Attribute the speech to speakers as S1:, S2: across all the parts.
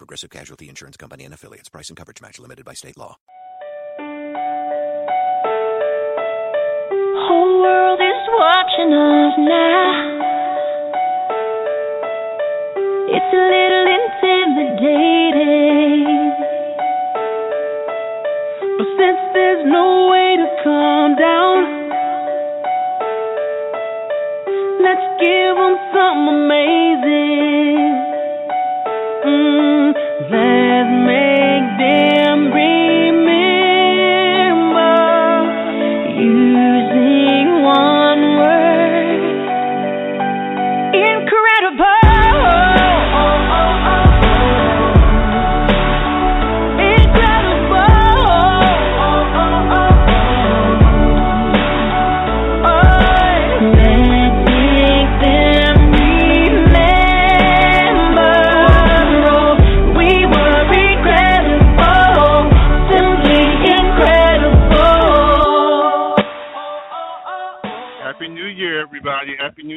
S1: Progressive Casualty Insurance Company and affiliates. Price and coverage match limited by state law.
S2: Whole world is watching us now. It's a little intimidating. But since there's no way to calm down, let's give them something amazing.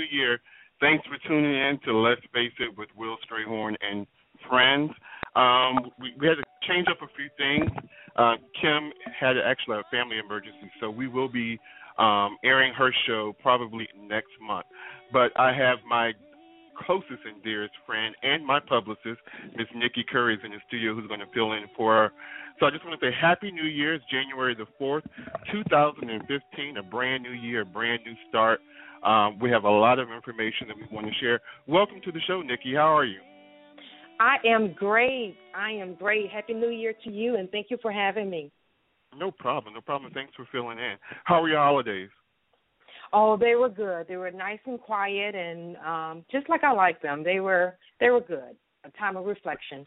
S3: New Year. Thanks for tuning in to Let's Face It with Will Strayhorn and friends. Um, we, we had to change up a few things. Uh, Kim had actually a family emergency, so we will be um, airing her show probably next month. But I have my closest and dearest friend and my publicist, Miss Nikki Curry, is in the studio who's going to fill in for her. So I just want to say Happy New Year. It's January the 4th, 2015, a brand new year, a brand new start. Um, we have a lot of information that we want to share. Welcome to the show, Nikki. How are you?
S4: I am great. I am great. Happy New Year to you, and thank you for having me.
S3: No problem. No problem. Thanks for filling in. How were your holidays?
S4: Oh, they were good. They were nice and quiet, and um, just like I like them. They were they were good. A time of reflection.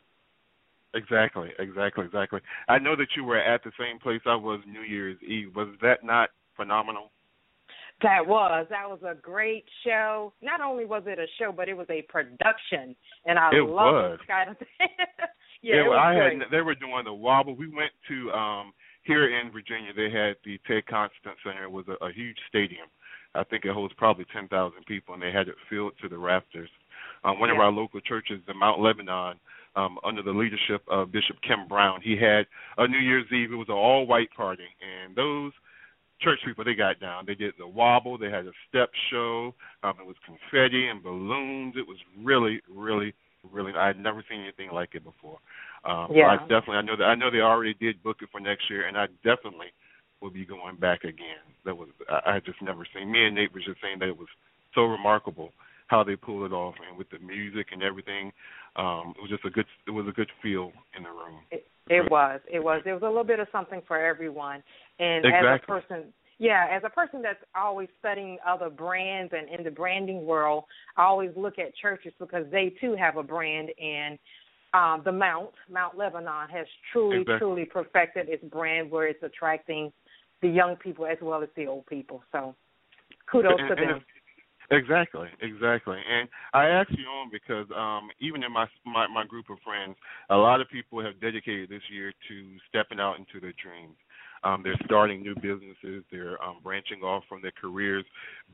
S3: Exactly, exactly, exactly. I know that you were at the same place I was New Year's Eve. Was that not phenomenal?
S4: That was that was a great show. Not only was it a show, but it was a production, and I
S3: It
S4: love those kind of things. yeah, it was
S3: I
S4: great.
S3: had. They were doing the wobble. We went to um here in Virginia. They had the Ted Constant Center. It was a, a huge stadium. I think it holds probably ten thousand people, and they had it filled to the rafters. Um, one of our local churches, the Mount Lebanon, um, under the leadership of Bishop Kim Brown, he had a New Year's Eve. It was an all-white party, and those church people they got down. They did the wobble. They had a step show. Um, it was confetti and balloons. It was really, really, really. I had never seen anything like it before. Um,
S4: Yeah.
S3: I definitely. I know that. I know they already did book it for next year, and I definitely will be going back again. That was. I, I just never seen. Me and Nate was just saying that it was so remarkable how they pulled it off, and with the music and everything, um, it was just a good. It was a good feel in the room.
S4: It, it was. It was. There was a little bit of something for everyone. And as a person, yeah, as a person that's always studying other brands and in the branding world, I always look at churches because they too have a brand. And um, the Mount, Mount Lebanon, has truly,
S3: Exactly.
S4: truly perfected its brand where it's attracting the young people as well as the old people. So kudos
S3: And-
S4: to them.
S3: Exactly, exactly. And I asked you on because um even in my my my group of friends, a lot of people have dedicated this year to stepping out into their dreams. Um they're starting new businesses, they're um branching off from their careers,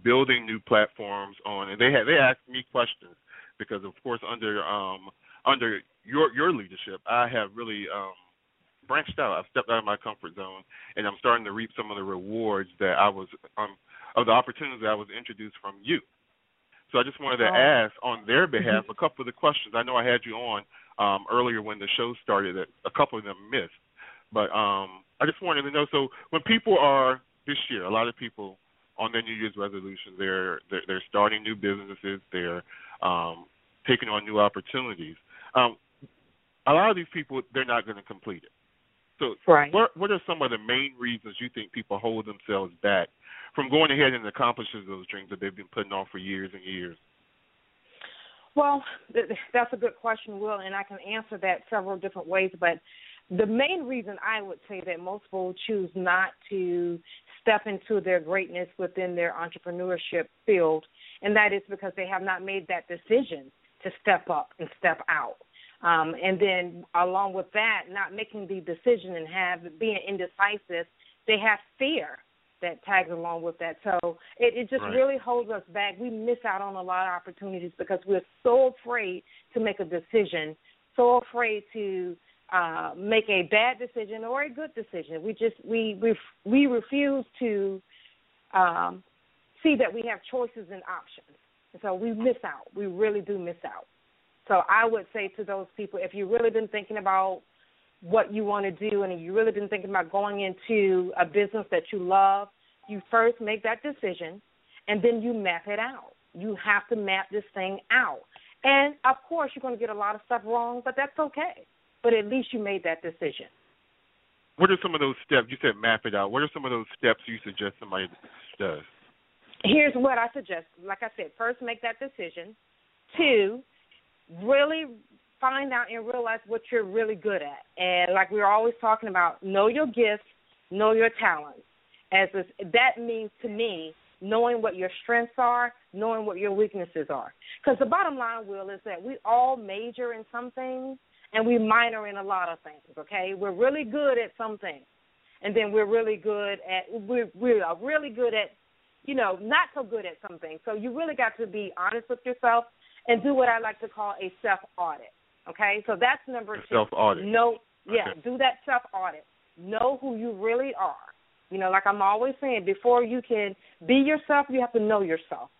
S3: building new platforms on and they had they asked me questions because of course under um under your your leadership, I have really um branched out. I've stepped out of my comfort zone and I'm starting to reap some of the rewards that I was um of the opportunities that I was introduced from you. So I just wanted to
S4: Oh.
S3: ask on their behalf a couple of the questions. I know I had you on um, earlier when the show started that a couple of them missed, but um, I just wanted to know. So when people are this year, a lot of people on their New Year's resolutions, they're they're, they're starting new businesses, they're um, taking on new opportunities. Um, a lot of these people, they're not going to complete it. So
S4: Right.
S3: what what are some of the main reasons you think people hold themselves back from going ahead and accomplishing those dreams that they've been putting off for years and years?
S4: Well, th- that's a good question, Will, and I can answer that several different ways. But the main reason I would say that most people choose not to step into their greatness within their entrepreneurship field, and that is because they have not made that decision to step up and step out. Um, and then along with that, not making the decision and have being indecisive, they have fear that tags along with that. So it, it just
S3: right.
S4: really holds us back. We miss out on a lot of opportunities because we're so afraid to make a decision, so afraid to uh, make a bad decision or a good decision. We just we we we refuse to um, see that we have choices and options. And so we miss out. We really do miss out. So I would say to those people, if you've really been thinking about what you want to do and you've really been thinking about going into a business that you love, you first make that decision and then you map it out. You have to map this thing out. And of course, you're going to get a lot of stuff wrong, but that's okay but at least you made that decision.
S3: What are some of those steps? You said map it out. What are some of those steps you suggest somebody does?
S4: Here's what I suggest. Like I said, first make that decision. Two, really find out and realize what you're really good at. And like we're always talking about, know your gifts, know your talents. As a, that means to me, knowing what your strengths are, knowing what your weaknesses are. Because the bottom line, Will, is that we all major in some things, and we minor in a lot of things. Okay, we're really good at some things, and then we're really good at we're we are really good at you know not so good at something. So you really got to be honest with yourself and do what I like to call a self audit. Okay, so that's number two.
S3: Self audit.
S4: No, yeah,
S3: okay.
S4: do that self audit. Know who you really are. You know, like I'm always saying, before you can be yourself, you have to know yourself.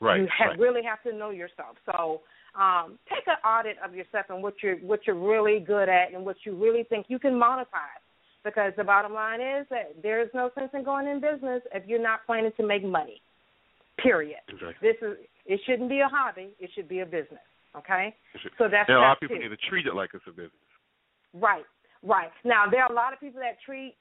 S3: Right.
S4: You ha-
S3: right.
S4: really have to know yourself. So um, take an audit of yourself and what you're what you're really good at and what you really think you can monetize. Because the bottom line is that there is no sense in going in business if you're not planning to make money. Period.
S3: Exactly.
S4: This is it shouldn't be a hobby. It should be a business. Okay. So that's
S3: and a lot of people
S4: two.
S3: need to treat it like it's a business.
S4: Right, right. Now there are a lot of people that treat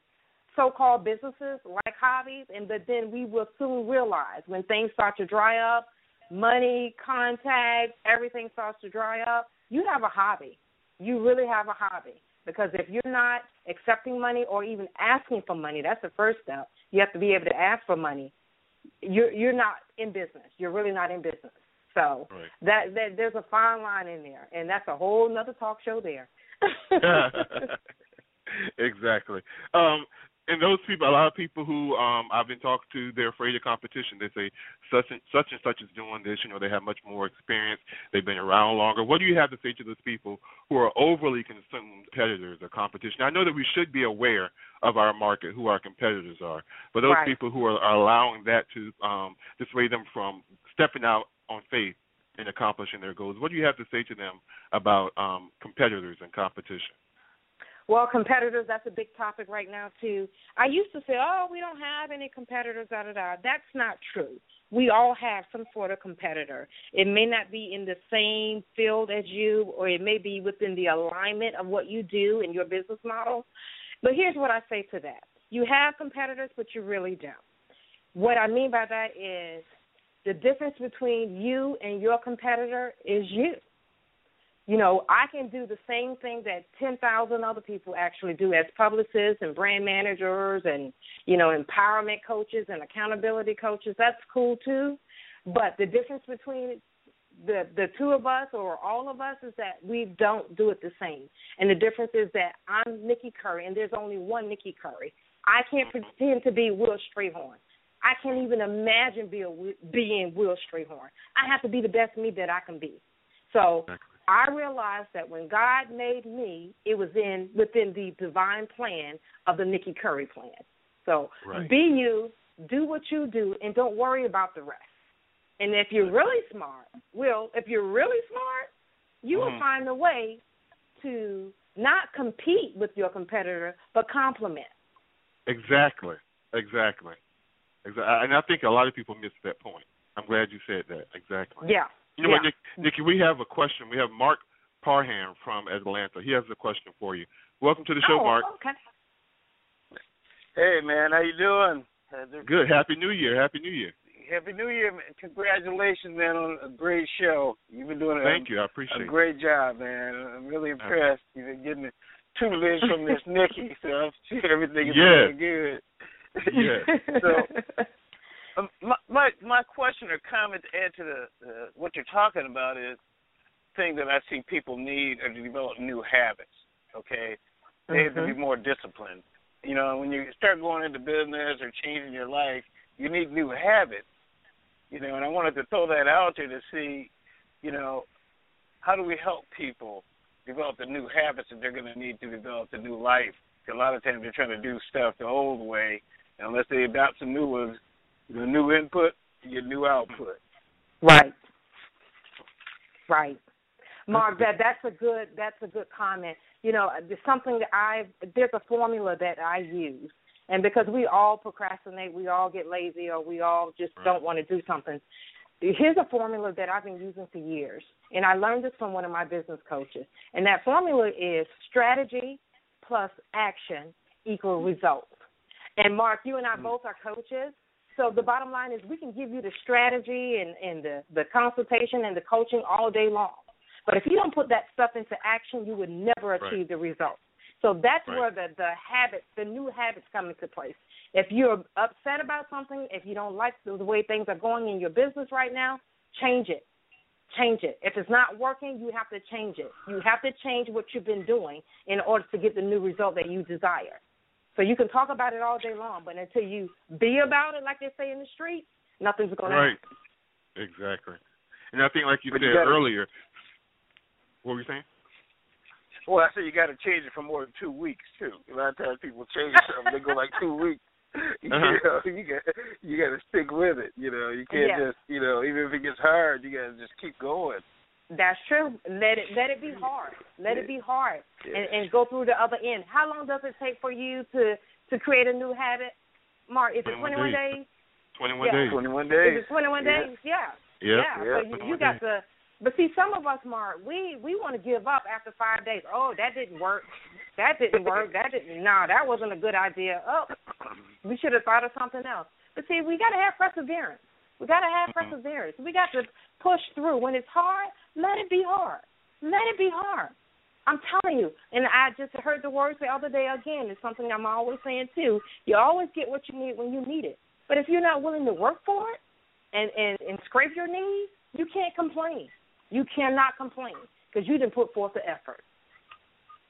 S4: so-called businesses like hobbies, and but then we will soon realize when things start to dry up, money, contacts, everything starts to dry up. You have a hobby. You really have a hobby because if you're not accepting money or even asking for money, that's the first step. You have to be able to ask for money. You're you're not in business. You're really not in business. So
S3: right.
S4: that, that there's a fine line in there, and that's a whole another talk show there.
S3: exactly. Um, and those people, a lot of people who um, I've been talking to, they're afraid of competition. They say such and such and such is doing this. You know, they have much more experience. They've been around longer. What do you have to say to those people who are overly concerned with competitors or competition? I know that we should be aware of our market, who our competitors are, but those
S4: Right.
S3: people who are, are allowing that to um, dissuade them from stepping out on faith and accomplishing their goals. What do you have to say to them about um, competitors and competition?
S4: Well, competitors, that's a big topic right now, too. I used to say, oh, we don't have any competitors, da da da. That's not true. We all have some sort of competitor. It may not be in the same field as you, or it may be within the alignment of what you do in your business model. But here's what I say to that you have competitors, but you really don't. What I mean by that is the difference between you and your competitor is you you know, I can do the same thing that 10,000 other people actually do as publicists and brand managers and, you know, empowerment coaches and accountability coaches. That's cool too. But the difference between the the two of us or all of us is that we don't do it the same. And the difference is that I'm Nikki Curry and there's only one Nikki Curry. I can't pretend to be Will Strayhorn. I can't even imagine being being Will Strayhorn. I have to be the best me that I can be. So I realized that when God made me, it was in within the divine plan of the Nikki Curry plan. So
S3: Right.
S4: be you, do what you do, and don't worry about the rest. And if you're really smart, Will, if you're really smart, you will
S3: Mhm.
S4: find a way to not compete with your competitor, but complement.
S3: Exactly. Exactly. Exactly. And I think a lot of people miss that point. I'm glad you said that. Exactly.
S4: Yeah.
S3: You know
S4: yeah.
S3: what, Nick, Nikki? We have a question. We have Mark Parham from Atlanta. He has a question for you. Welcome to the show,
S4: oh,
S3: Mark.
S4: Okay.
S5: Hey man, how you doing?
S3: Good. Happy New Year. Happy New Year.
S5: Happy New Year, man. Congratulations, man, on a great show. You've been doing a,
S3: Thank you. I
S5: a
S3: appreciate it.
S5: great job, man. I'm really impressed. You've been getting tutelage from this Nikki, so I'm sure everything is
S3: Yes.
S5: going good.
S3: Yes.
S5: so, um, my, my my question or comment to add to the uh, what you're talking about is thing that I see people need are to develop new habits. Okay, they have to be more disciplined. You know, when you start going into business or changing your life, you need new habits. You know, and I wanted to throw that out there to see, you know, how do we help people develop the new habits that they're going to need to develop the new life? 'Cause a lot of times they're trying to do stuff the old way, and unless they adopt some new ones, the new input, your new output.
S4: Right. Right. Mark, that that's a good that's a good comment. You know, there's something that I there's a formula that I use, and because we all procrastinate, we all get lazy, or we all just
S3: Right.
S4: don't want to do something. Here's a formula that I've been using for years, and I learned this from one of my business coaches. And that formula is strategy plus action equal results. And Mark, you and I mm. both are coaches. So the bottom line is we can give you the strategy and, and the, the consultation and the coaching all day long. But if you don't put that stuff into action, you would never
S3: Right.
S4: achieve the results. So that's
S3: Right.
S4: where the, the habits, the new habits come into place. If you're upset about something, if you don't like the, the way things are going in your business right now, change it. Change it. If it's not working, you have to change it. You have to change what you've been doing in order to get the new result that you desire. So you can talk about it all day long, but until you be about it, like they say in the street, nothing's going to happen. Right.
S3: Exactly. And I think, like you
S5: But
S3: said
S5: you gotta-
S3: earlier, what were you saying?
S5: Well, I said you got to change it for more than two weeks too. A lot of times people change something, they go like two weeks. You
S3: Uh-huh.
S5: know, you got you got to stick with it. You know, you can't
S4: Yeah.
S5: just you know even if it gets hard, you got to just keep going.
S4: That's true. Let it let it be hard. Let it be hard,
S5: Yeah.
S4: and and go through the other end. How long does it take for you to to create a new habit, Mark? Is it
S3: 21
S4: 21
S3: days.
S4: days?
S3: 21
S4: Yeah.
S3: days.
S5: Twenty one
S4: Is
S5: days.
S4: it 21 days? Yeah.
S3: Yep.
S4: Yeah.
S5: Yeah.
S4: So you, you got to. But see, some of us, Mark, we we want to give up after five days. Oh, that didn't work. That didn't work. That didn't. No, that wasn't a good idea. Oh, we should have thought of something else. But see, we got to have perseverance. We got to have
S3: Mhm.
S4: perseverance. We got to push through. When it's hard, let it be hard. Let it be hard. I'm telling you. And I just heard the words the other day again. It's something I'm always saying too. You always get what you need when you need it. But if you're not willing to work for it and and and scrape your knees, you can't complain. You cannot complain because you didn't put forth the effort.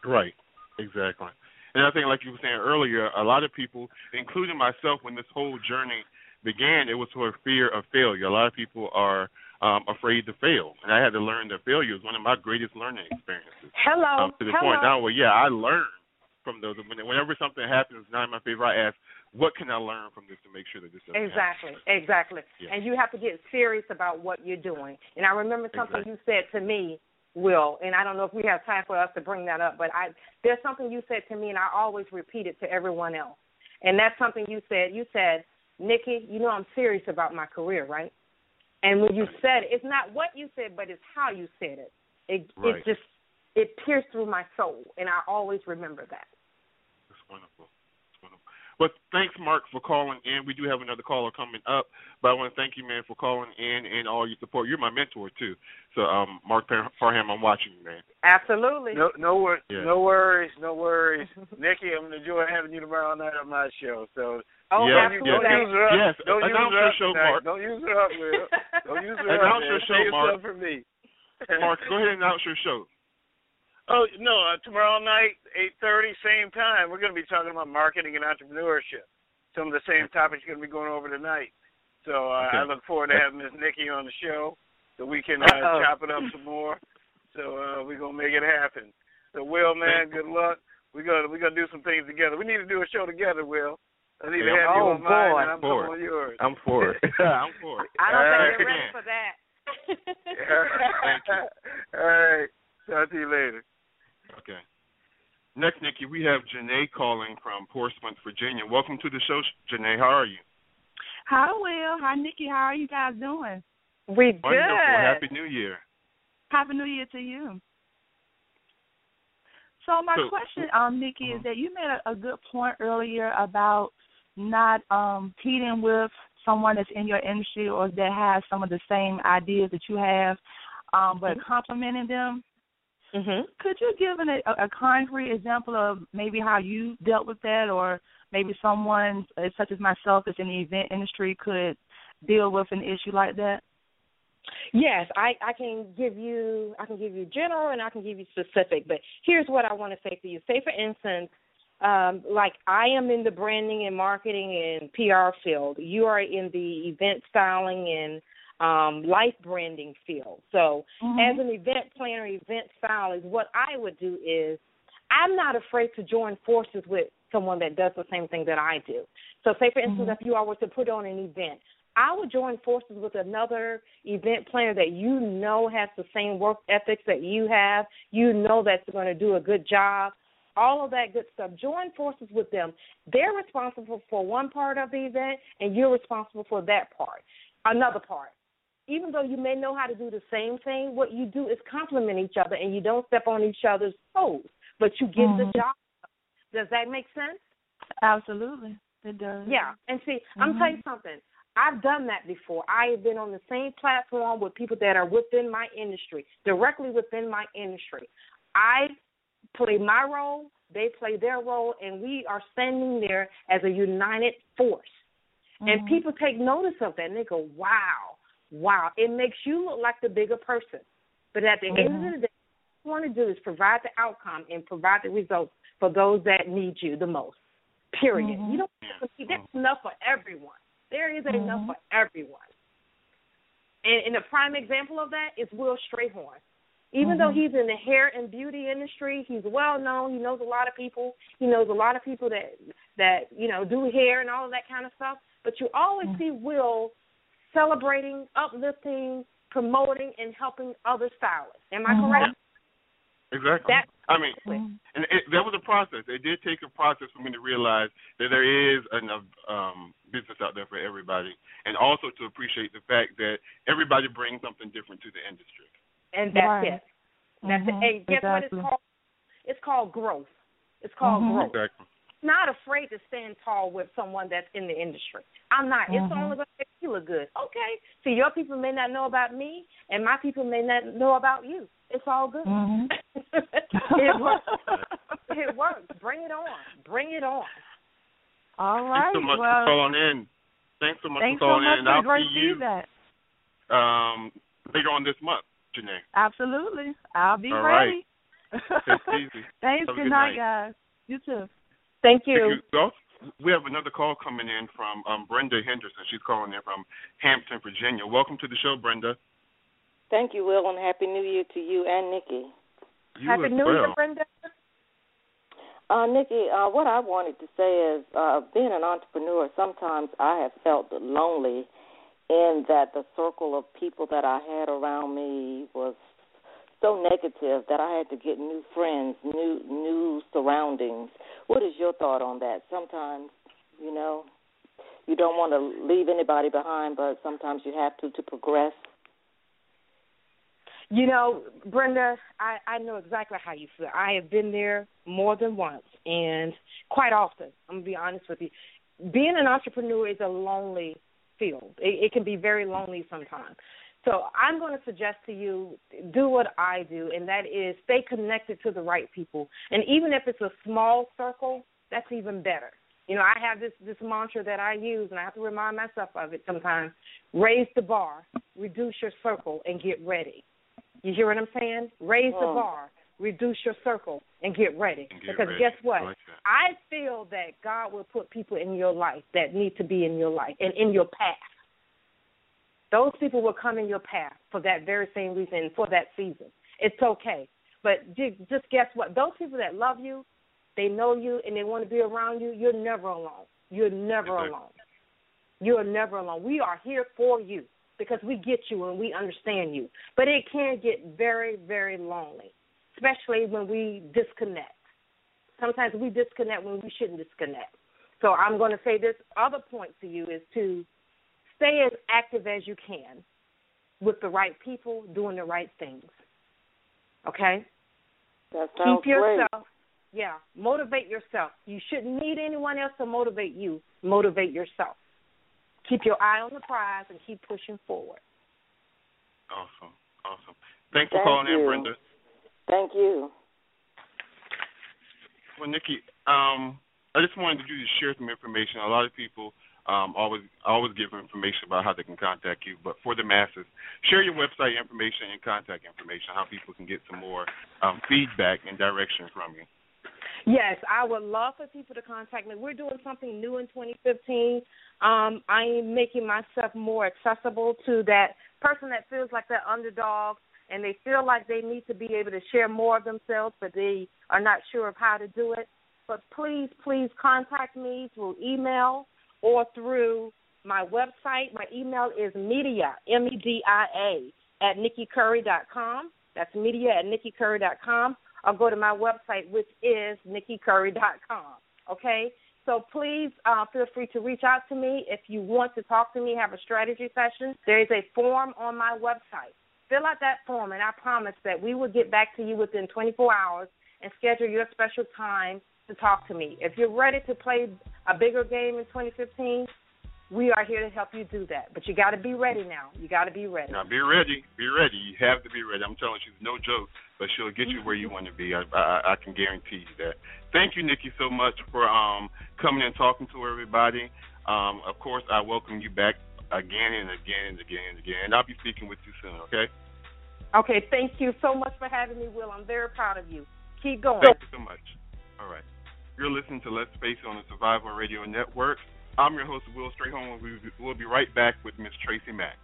S3: Right. Exactly. And I think, like you were saying earlier, a lot of people, including myself, when this whole journey began, it was for fear of failure. A lot of people are um, afraid to fail, and I had to learn that failure was one of my greatest learning experiences.
S4: Hello.
S3: um, to the
S4: Hello.
S3: point now where yeah, I learn from those. Whenever something happens, not in my favor, I ask, what can I learn from this to make sure that this doesn't
S4: Exactly, exactly.
S3: Yeah.
S4: And you have to get serious about what you're doing. And I remember something
S3: Exactly.
S4: you said to me, Will, and I don't know if we have time for us to bring that up, but I there's something you said to me, and I always repeat it to everyone else. And that's something you said. You said, Nikki, you know I'm serious about my career, right? And when you said it, it's not what you said, but it's how you said it. It
S3: Right.
S4: it just it pierced through my soul, and I always remember that.
S3: That's wonderful. That's wonderful. But thanks, Mark, for calling in. We do have another caller coming up, but I want to thank you, man, for calling in and all your support. You're my mentor too. So, um, Mark Par- Parham, I'm watching you, man.
S4: Absolutely.
S5: No, no, wor-
S3: Yeah.
S5: no worries, no worries. Nikki, I'm gonna enjoy having you tomorrow night on my show. So
S4: Oh,
S3: Yeah,
S4: absolutely.
S5: don't use her up.
S3: Yes,
S5: don't use
S3: announce
S5: her
S3: your
S5: up
S3: show,
S5: tonight.
S3: Mark.
S5: Don't use her up, Will. Don't use her up.
S3: Announce
S5: man.
S3: your show, Mark.
S5: for me.
S3: Mark, go ahead and announce your show.
S5: Oh no! Uh, tomorrow night, eight thirty, same time. We're going to be talking about marketing and entrepreneurship. Some of the same topics you're going to be going over tonight. So uh,
S3: Okay.
S5: I look forward to having Miss Nikki on the show, so we can uh, chop it up some more. So uh, we're gonna make it happen. So Will, man, good luck. We're gonna we're gonna do some things together. We need to do a show together, Will. I need to
S3: Yeah,
S5: have you on mine,
S4: boy.
S5: and I'm
S3: For it.
S5: on yours.
S3: I'm for it. I'm for it.
S4: I don't
S5: All
S4: think
S5: right.
S4: you're ready for that.
S3: Thank you.
S5: All right. Talk to you later.
S3: Okay. Next, Nikki, we have Janae calling from Portsmouth, Virginia. Welcome to the show, Janae. How are you?
S6: Hi, Will. Hi, Nikki. How are you guys doing?
S4: We good.
S3: Wonderful. Happy New Year.
S6: Happy New Year to you. So my
S3: So-
S6: question, um, Nikki,
S3: Mhm.
S6: is that you made a, a good point earlier about not um competing with someone that's in your industry or that has some of the same ideas that you have, um, but complimenting them.
S4: Mhm.
S6: Could you give an, a, a concrete example of maybe how you dealt with that, or maybe someone uh, such as myself that's in the event industry could deal with an issue like that?
S4: Yes, I, I can give you I can give you general and I can give you specific, but here's what I want to say to you. Say for instance, um, like I am in the branding and marketing and PR field. You are in the event styling and um, life branding field. So
S6: Mm-hmm.
S4: as an event planner, event stylist, what I would do is I'm not afraid to join forces with someone that does the same thing that I do. So say for instance,
S6: Mhm.
S4: if you are were to put on an event, I would join forces with another event planner that you know has the same work ethics that you have. You know that's going to do a good job. All of that good stuff. Join forces with them. They're responsible for one part of the event, and you're responsible for that part, another part. Even though you may know how to do the same thing, what you do is complement each other, and you don't step on each other's toes, but you get the
S6: Mhm.
S4: job. Does that make sense?
S6: Absolutely, it does.
S4: Yeah, and see, I'm
S6: Mhm.
S4: tell you something. I've done that before. I have been on the same platform with people that are within my industry, directly within my industry. I play my role, they play their role, and we are standing there as a united force. And
S6: Mhm.
S4: people take notice of that, and they go, "Wow, wow!" It makes you look like the bigger person. But at the end
S6: Mhm.
S4: of the day, what you want to do is provide the outcome and provide the results for those that need you the most. Period.
S6: Mhm.
S4: You don't have to compete. There's enough for everyone. There is enough
S6: Mhm.
S4: for everyone. And, and a prime example of that is Will Strayhorn. Even though
S6: Mhm.
S4: he's in the hair and beauty industry, he's well known. He knows a lot of people. He knows a lot of people that that you know do hair and all of that kind of stuff. But you always
S6: Mhm.
S4: see Will celebrating, uplifting, promoting, and helping other stylists. Am I
S6: Mhm.
S4: correct?
S3: Exactly.
S4: That
S3: I mean, and it, that was a process. It did take a process for me to realize that there is enough um, business out there for everybody, and also to appreciate the fact that everybody brings something different to the industry.
S4: And that's
S6: Right.
S4: it. That's
S6: Mhm.
S4: it. And guess what it's called? It's called growth. It's called
S6: Mhm.
S4: growth.
S3: Exactly.
S4: not afraid to stand tall with someone that's in the industry. I'm not. It's
S6: Mhm.
S4: only going to make you look good. Okay. So your people may not know about me, and my people may not know about you. It's all good.
S6: Mhm.
S4: it works. It works. Bring it on. Bring it on.
S6: All
S3: Thanks
S6: right.
S3: so much
S6: well,
S3: for calling in. Thanks so much
S6: thanks
S3: for
S6: so
S3: calling
S6: much
S3: in, and
S6: for
S3: I'll see you
S6: feedback.
S3: um, later on this month, Janae.
S6: Absolutely. I'll be
S3: All
S6: ready.
S3: Take it easy.
S6: Thanks.
S3: Have
S6: Good,
S3: good
S6: night,
S3: night.
S6: guys. You too.
S4: Thank
S3: Thank
S4: you.
S3: you. We have another call coming in from um, Brenda Henderson. She's calling in from Hampton, Virginia. Welcome to the show, Brenda.
S7: Thank you, Will, and Happy New Year to you and Nikki.
S3: You
S4: Happy New
S3: well.
S4: Year, Brenda.
S7: Uh, Nikki, uh, what I wanted to say is, uh, being an entrepreneur, sometimes I have felt lonely in that the circle of people that I had around me was so negative that I had to get new friends, new new surroundings. What is your thought on that? Sometimes, you know, you don't want to leave anybody behind, but sometimes you have to to progress.
S4: You know, Brenda, I, I know exactly how you feel. I have been there more than once and quite often. I'm gonna be honest with you. Being an entrepreneur is a lonely field. It, it can be very lonely sometimes. So I'm going to suggest to you do what I do, and that is stay connected to the right people. And even if it's a small circle, that's even better. You know, I have this this mantra that I use, and I have to remind myself of it sometimes. Raise the bar, reduce your circle, and get ready. You hear what I'm saying? Raise the bar, reduce your circle, and get ready.
S3: And get
S4: because
S3: ready.
S4: guess what?
S3: I like.
S4: I feel that God will put people in your life that need to be in your life and in your path. Those people will come in your path for that very same reason, for that season. It's okay. But just guess what? Those people that love you, they know you, and they want to be around you, you're never alone. You're never
S3: Exactly.
S4: alone. You're never alone. We are here for you because we get you and we understand you. But it can get very, very lonely, especially when we disconnect. Sometimes we disconnect when we shouldn't disconnect. So I'm going to say this other point to you is to stay as active as you can with the right people doing the right things. Okay?
S7: That sounds
S4: Keep
S7: great.
S4: yourself, yeah, motivate yourself. You shouldn't need anyone else to motivate you. Motivate yourself. Keep your eye on the prize and keep pushing forward.
S3: Awesome. Awesome. Thanks for
S7: Thank
S3: calling
S7: you.
S3: in, Brenda.
S7: Thank you.
S3: Well, Nikki, um, I just wanted you to share some information. A lot of people um, always always give information about how they can contact you, but for the masses, share your website information and contact information, how people can get some more um, feedback and direction from you.
S4: Yes, I would love for people to contact me. We're doing something new in 2015. Um, I am making myself more accessible to that person that feels like they're underdog and they feel like they need to be able to share more of themselves, but they are not sure of how to do it. But please, please contact me through email or through my website. My email is media, M E D I A, at nikkicurry.com. That's media at nikkicurry.com. Or go to my website, which is nikkicurry.com. Okay? So please uh, feel free to reach out to me if you want to talk to me, have a strategy session. There is a form on my website. Fill out that form, and I promise that we will get back to you within 24 hours and schedule your special time to talk to me. If you're ready to play a bigger game in 2015, we are here to help you do that. But you got to be ready now. You got to be ready.
S3: Now, be ready. Be ready. You have to be ready. I'm telling you, no joke, but she'll get you where you want to be. I, I, I can guarantee you that. Thank you, Nikki, so much for um, coming and talking to everybody. Um, of course, I welcome you back again and again and again and again. And I'll be speaking with you soon, okay?
S4: Okay, thank you so much for having me, Will. I'm very proud of you. Keep going.
S3: Thank you so much. All right. You're listening to Let's Face It on the Survival Radio Network. I'm your host, Will Strayhorn. We'll be right back with Miss Tracy Mack.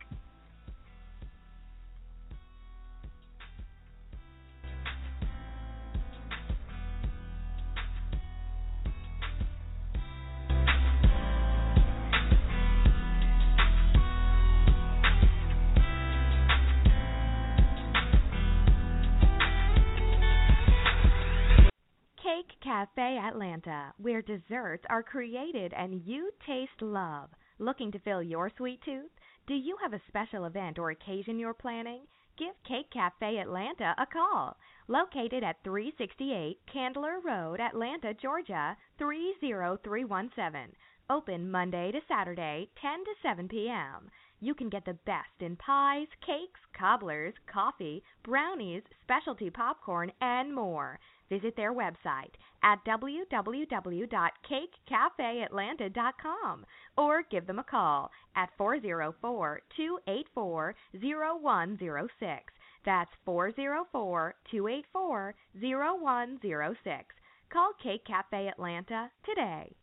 S8: Cafe Atlanta, where desserts are created and you taste love. Looking to fill your sweet tooth? Do you have a special event or occasion you're planning? Give Cake Cafe Atlanta a call. Located at 368 Candler Road, Atlanta, Georgia 30317. Open Monday to Saturday, 10 to 7 p.m. You can get the best in pies, cakes, cobblers, coffee, brownies, specialty popcorn, and more. Visit their website at www.cakecafeatlanta.com or give them a call at 404 284 0106. That's 404 284 0106. Call Cake Cafe Atlanta today.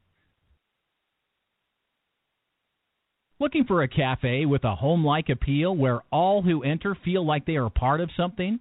S9: Looking for a cafe with a home like appeal where all who enter feel like they are part of something?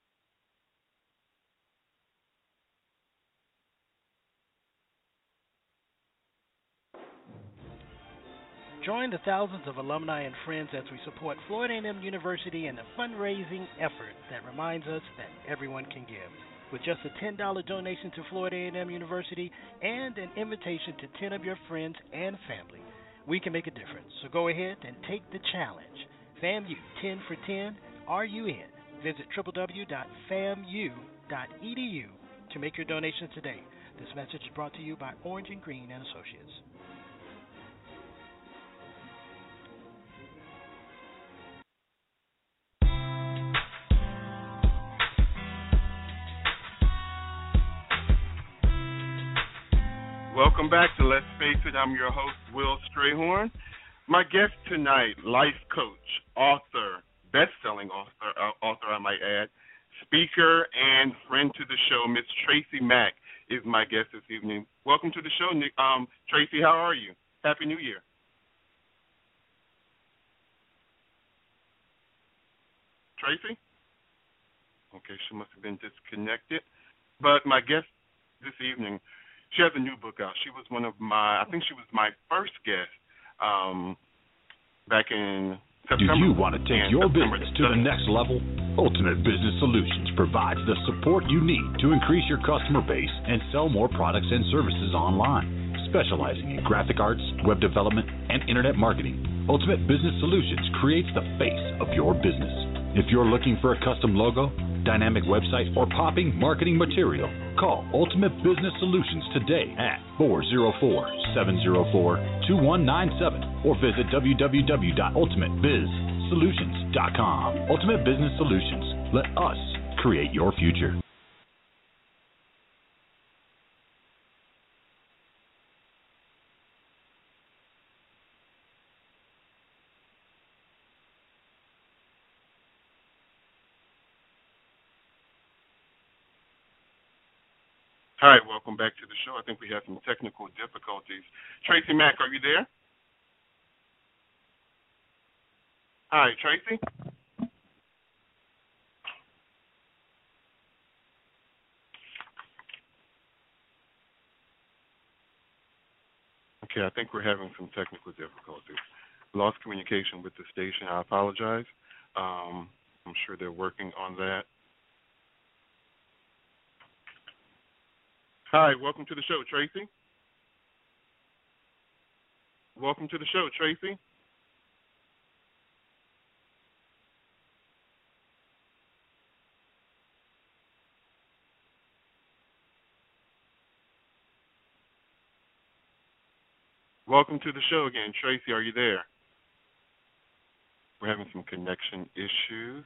S10: Join the thousands of alumni and friends as we support Florida A&M University in a fundraising effort that reminds us that everyone can give. With just a $10 donation to Florida A&M University and an invitation to 10 of your friends and family, we can make a difference. So go ahead and take the challenge. FAMU 10 for 10, are you in? Visit www.famu.edu to make your donation today. This message is brought to you by Orange and Green and Associates.
S3: Welcome back to Let's Face It. I'm your host, Will Strayhorn. My guest tonight, life coach, author, best-selling author, uh, author I might add, speaker, and friend to the show, Miss Tracy Mack, is my guest this evening. Welcome to the show, Um, Tracy. How are you? Happy New Year. Tracy? Okay, she must have been disconnected. But my guest this evening she has a new book out. She was one of my, I think she was my first guest um, back in September.
S11: Do you want to take your business to the next level? Ultimate Business Solutions provides the support you need to increase your customer base and sell more products and services online. Specializing in graphic arts, web development, and internet marketing, Ultimate Business Solutions creates the face of your business. If you're looking for a custom logo, dynamic website, or popping marketing material, call Ultimate Business Solutions today at 404-704-2197 or visit www.ultimatebizsolutions.com. Ultimate Business Solutions. Let us create your future.
S3: Hi, welcome back to the show. I think we have some technical difficulties. Tracy Mack, are you there? Hi, Tracy. Okay, I think we're having some technical difficulties. Lost communication with the station. I apologize. Um, I'm sure they're working on that. Hi, welcome to the show, Tracy. Welcome to the show, Tracy. Welcome to the show again, Tracy. Are you there? We're having some connection issues.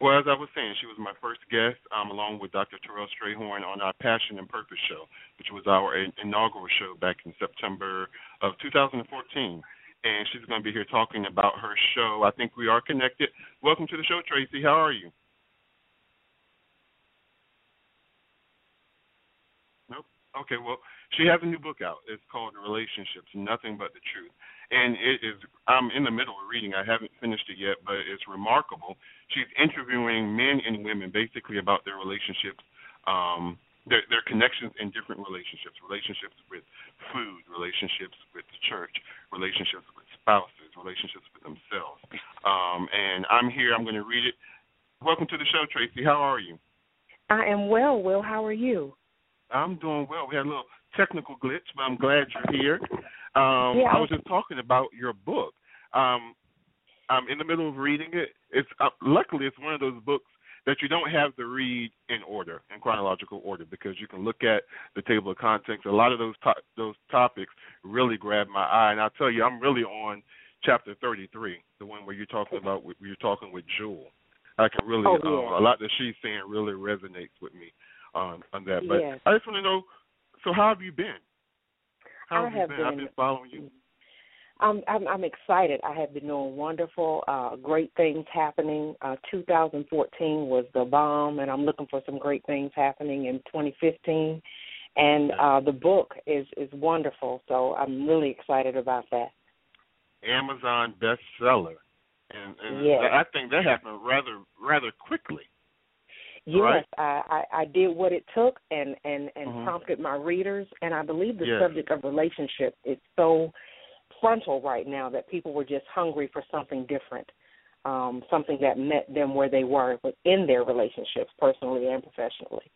S3: Well, as I was saying, she was my first guest, um, along with Dr. Terrell Strayhorn on our Passion and Purpose show, which was our inaugural show back in September of 2014. And she's going to be here talking about her show. I think we are connected. Welcome to the show, Tracy. How are you? Nope. Okay, well, she has a new book out. It's called Relationships Nothing But the Truth and it is I'm in the middle of reading. I haven't finished it yet, but it's remarkable. She's interviewing men and women basically about their relationships, um, their their connections in different relationships, relationships with food, relationships with the church, relationships with spouses, relationships with themselves. Um, and I'm here. I'm going to read it. Welcome to the show, Tracy. How are you?
S12: I am well. Will, how are you?
S3: I'm doing well. We had a little technical glitch, but I'm glad you're here. Um,
S12: yeah.
S3: I was just talking about your book. Um, I'm in the middle of reading it. It's uh, luckily it's one of those books that you don't have to read in order, in chronological order, because you can look at the table of contents. A lot of those to- those topics really grab my eye, and I'll tell you, I'm really on chapter 33, the one where you're talking about where you're talking with Jewel. I can really
S12: oh,
S3: um, a lot that she's saying really resonates with me on on that. But
S12: yes.
S3: I just want to know, so how have you been? How
S12: I
S3: have,
S12: have
S3: you
S12: been,
S3: I've been following you.
S12: I'm, I'm I'm excited. I have been doing wonderful, uh, great things happening. Uh, 2014 was the bomb, and I'm looking for some great things happening in 2015. And uh, the book is is wonderful, so I'm really excited about that.
S3: Amazon bestseller, and, and
S12: Yes.
S3: I think that happened rather rather quickly.
S12: Yes,
S3: Right.
S12: I, I I did what it took and and and
S3: Mhm.
S12: prompted my readers, and I believe the
S3: Yes.
S12: subject of relationship is so frontal right now that people were just hungry for something different, um, something that met them where they were within their relationships, personally and professionally.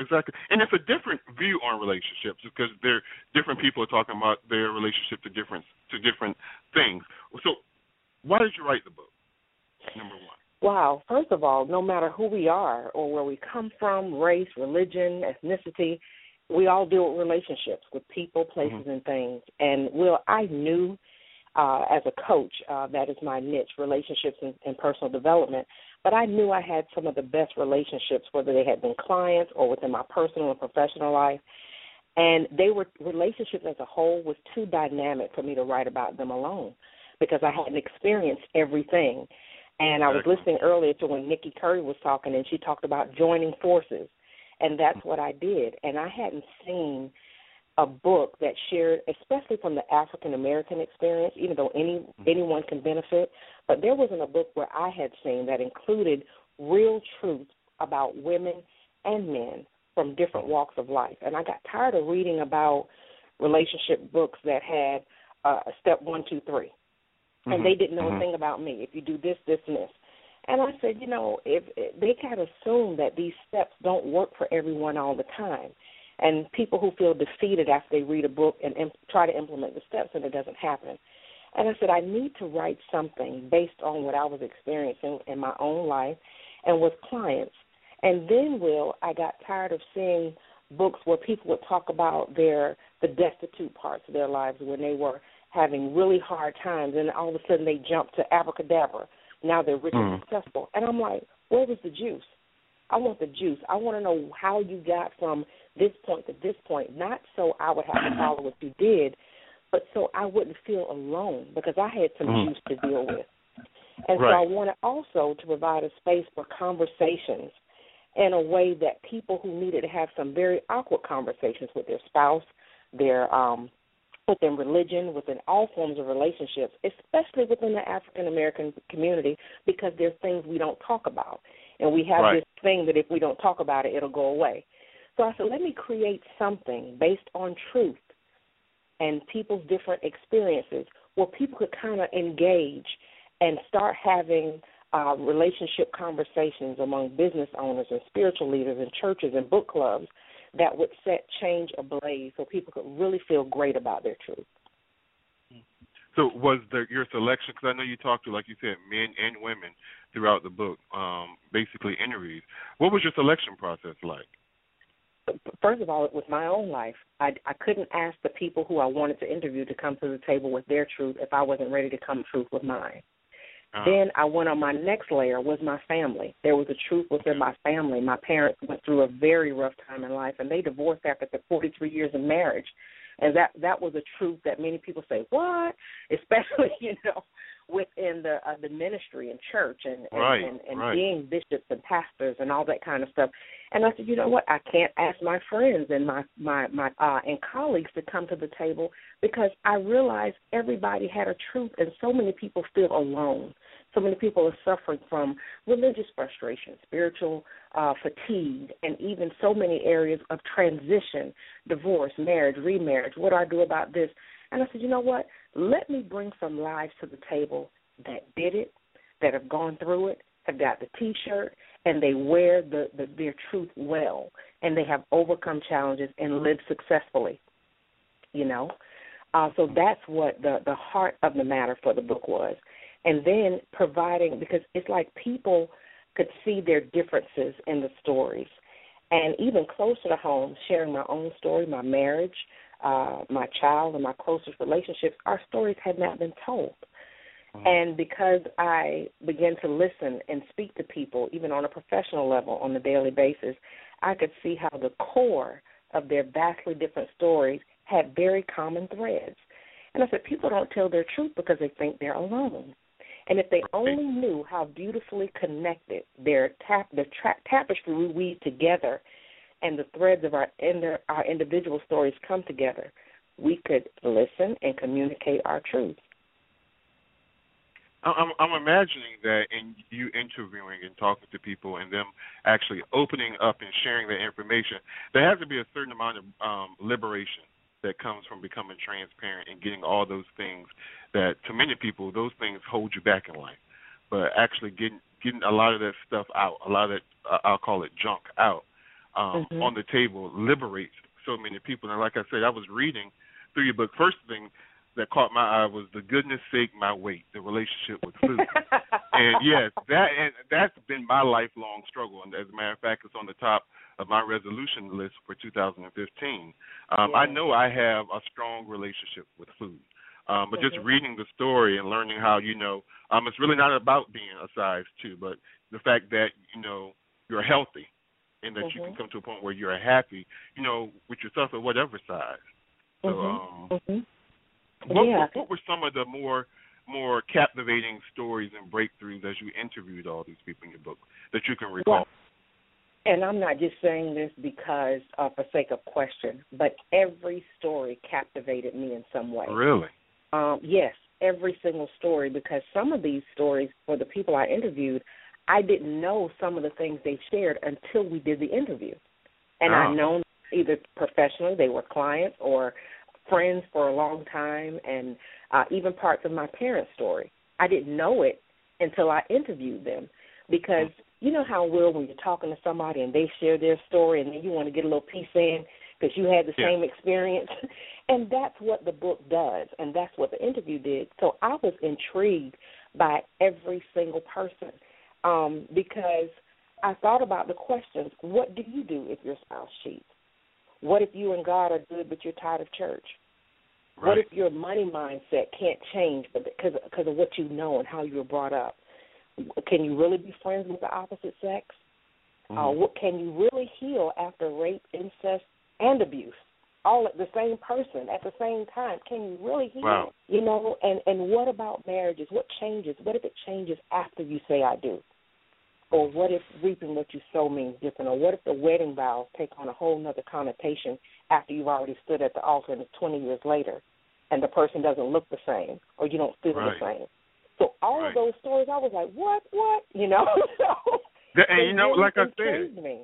S3: Exactly, and it's a different view on relationships because they're different people are talking about their relationship to different to different things. So, why did you write the book? Number one.
S12: Wow. First of all, no matter who we are or where we come from, race, religion, ethnicity, we all deal with relationships with people, places, and things. And Will, I knew uh, as a coach uh, that is my niche, relationships and, and personal development. But I knew I had some of the best relationships, whether they had been clients or within my personal and professional life. And they were relationships as a whole was too dynamic for me to write about them alone because I hadn't experienced everything. And I was listening earlier to when Nikki Curry was talking, and she talked about joining forces, and that's what I did. And I hadn't seen a book that shared, especially from the African American experience, even though any anyone can benefit. But there wasn't a book where I had seen that included real truth about women and men from different walks of life. And I got tired of reading about relationship books that had uh, step one, two, three and
S3: Mhm.
S12: they didn't know
S3: Mhm.
S12: a thing about me. If you do this, this, and this, and I said, you know, if, if they can't assume that these steps don't work for everyone all the time, and people who feel defeated after they read a book and imp- try to implement the steps and it doesn't happen. And I said, I need to write something based on what I was experiencing in my own life and with clients. And then, Will, I got tired of seeing books where people would talk about their the destitute parts of their lives when they were having really hard times, and all of a sudden they jump to abracadabra. Now they're rich and
S3: Mhm.
S12: successful, and I'm like, where was the juice? I want the juice. I want to know how you got from this point to this point, not so I would have to follow what you did, but so I wouldn't feel alone because I had some
S3: Mhm.
S12: juice to deal with. And so I wanted also to provide a space for conversations in a way that people who needed to have some very awkward conversations with their spouse, their um within religion, within all forms of relationships, especially within the African American community, because there's things we don't talk about. And we have
S3: Right.
S12: this thing that if we don't talk about it, it'll go away. So I said, let me create something based on truth and people's different experiences where people could kind of engage and start having uh, relationship conversations among business owners and spiritual leaders and churches and book clubs that would set change ablaze so people could really feel great about their truth.
S3: So was the your selection? Because I know you talked to, like you said, men and women throughout the book, um, basically interviews. What was your selection process like?
S12: First of all, it was my own life, I, I couldn't ask the people who I wanted to interview to come to the table with their truth if I wasn't ready to come truth with mine.
S3: Uh,
S12: Then I went on my next layer was my family. There was a truth within my family. My parents went through a very rough time in life, and they divorced after the 43 years of marriage, and that that was a truth that many people say what, especially you know within the uh, the ministry and church and and,
S3: Right,
S12: and, and
S3: right.
S12: being bishops and pastors and all that kind of stuff. And I said, you know what? I can't ask my friends and my my my uh, and colleagues to come to the table because I realized everybody had a truth, and so many people feel alone. So many people are suffering from religious frustration, spiritual uh, fatigue, and even so many areas of transition, divorce, marriage, remarriage. What do I do about this? And I said, you know what? Let me bring some lives to the table that did it, that have gone through it, have got the T-shirt, and they wear the, the their truth well, and they have overcome challenges and lived successfully. You know, uh, so that's what the the heart of the matter for the book was, and then providing because it's like people could see their differences in the stories, and even closer to home, sharing my own story, my marriage, uh, my child, and my closest relationships. Our stories had not been told. And because I began to listen and speak to people, even on a professional level on a daily basis, I could see how the core of their vastly different stories had very common threads. And I said, people don't tell their truth because they think they're alone. And if they only knew how beautifully connected their tap the tra- tapestry we weave together, and the threads of our inner, our individual stories come together, we could listen and communicate our truth.
S3: I'm I'm imagining that in you interviewing and talking to people and them actually opening up and sharing their information, there has to be a certain amount of um, liberation that comes from becoming transparent and getting all those things that to many people those things hold you back in life. But actually getting getting a lot of that stuff out, a lot of that uh, I'll call it junk out um,
S12: Mhm.
S3: on the table liberates so many people. And like I said, I was reading through your book. First thing that caught my eye was the goodness sake my weight, the relationship with food. and yes, that and that's been my lifelong struggle. And as a matter of fact, it's on the top of my resolution list for 2015. Um, I know I have a strong relationship with food. Um, but just
S12: Mhm.
S3: reading the story and learning how you know um, it's really not about being a size two, but the fact that you know you're healthy and that you can
S12: Mhm.
S3: come to a point where you're happy, you know, with yourself at whatever size. So, um,
S12: Mhm. Mhm.
S3: what,
S12: yeah.
S3: what, what were some of the more more captivating stories and breakthroughs as you interviewed all these people in your book that you can recall?
S12: Well, and I'm not just saying this because uh, for sake of question, but every story captivated me in some way.
S3: really?
S12: Um, yes, every single story because some of these stories for the people I interviewed, I didn't know some of the things they shared until we did the interview, and
S3: Oh.
S12: I known either professionally they were clients or friends for a long time, and uh, even parts of my parents' story. I didn't know it until I interviewed them because you know how will when you're talking to somebody and they share their story and then you want to get a little piece in because you had the yeah. same experience and that's what the book does and that's what the interview did so i was intrigued by every single person um because i thought about the questions what do you do if your spouse cheats what if you and god are good but you're tired of church
S3: right.
S12: what if your money mindset can't change but because because of what you know and how you were brought up can you really be friends with the opposite sex? Uh, mm-hmm. Uh, what can you really heal after rape, incest, and abuse, all at the same person at the same time? Can you really heal?
S3: Wow.
S12: You know, and and what about marriages? What changes? What if it changes after you say I do? Or what if reaping what you sow means different? Or what if the wedding vows take on a whole other connotation after you've already stood at the altar and it's 20 years later and the person doesn't look the same or you don't feel
S3: right.
S12: the same? So all
S3: right.
S12: of those stories, I was like, what, what, you know? so
S3: and you know, like I said,
S12: me.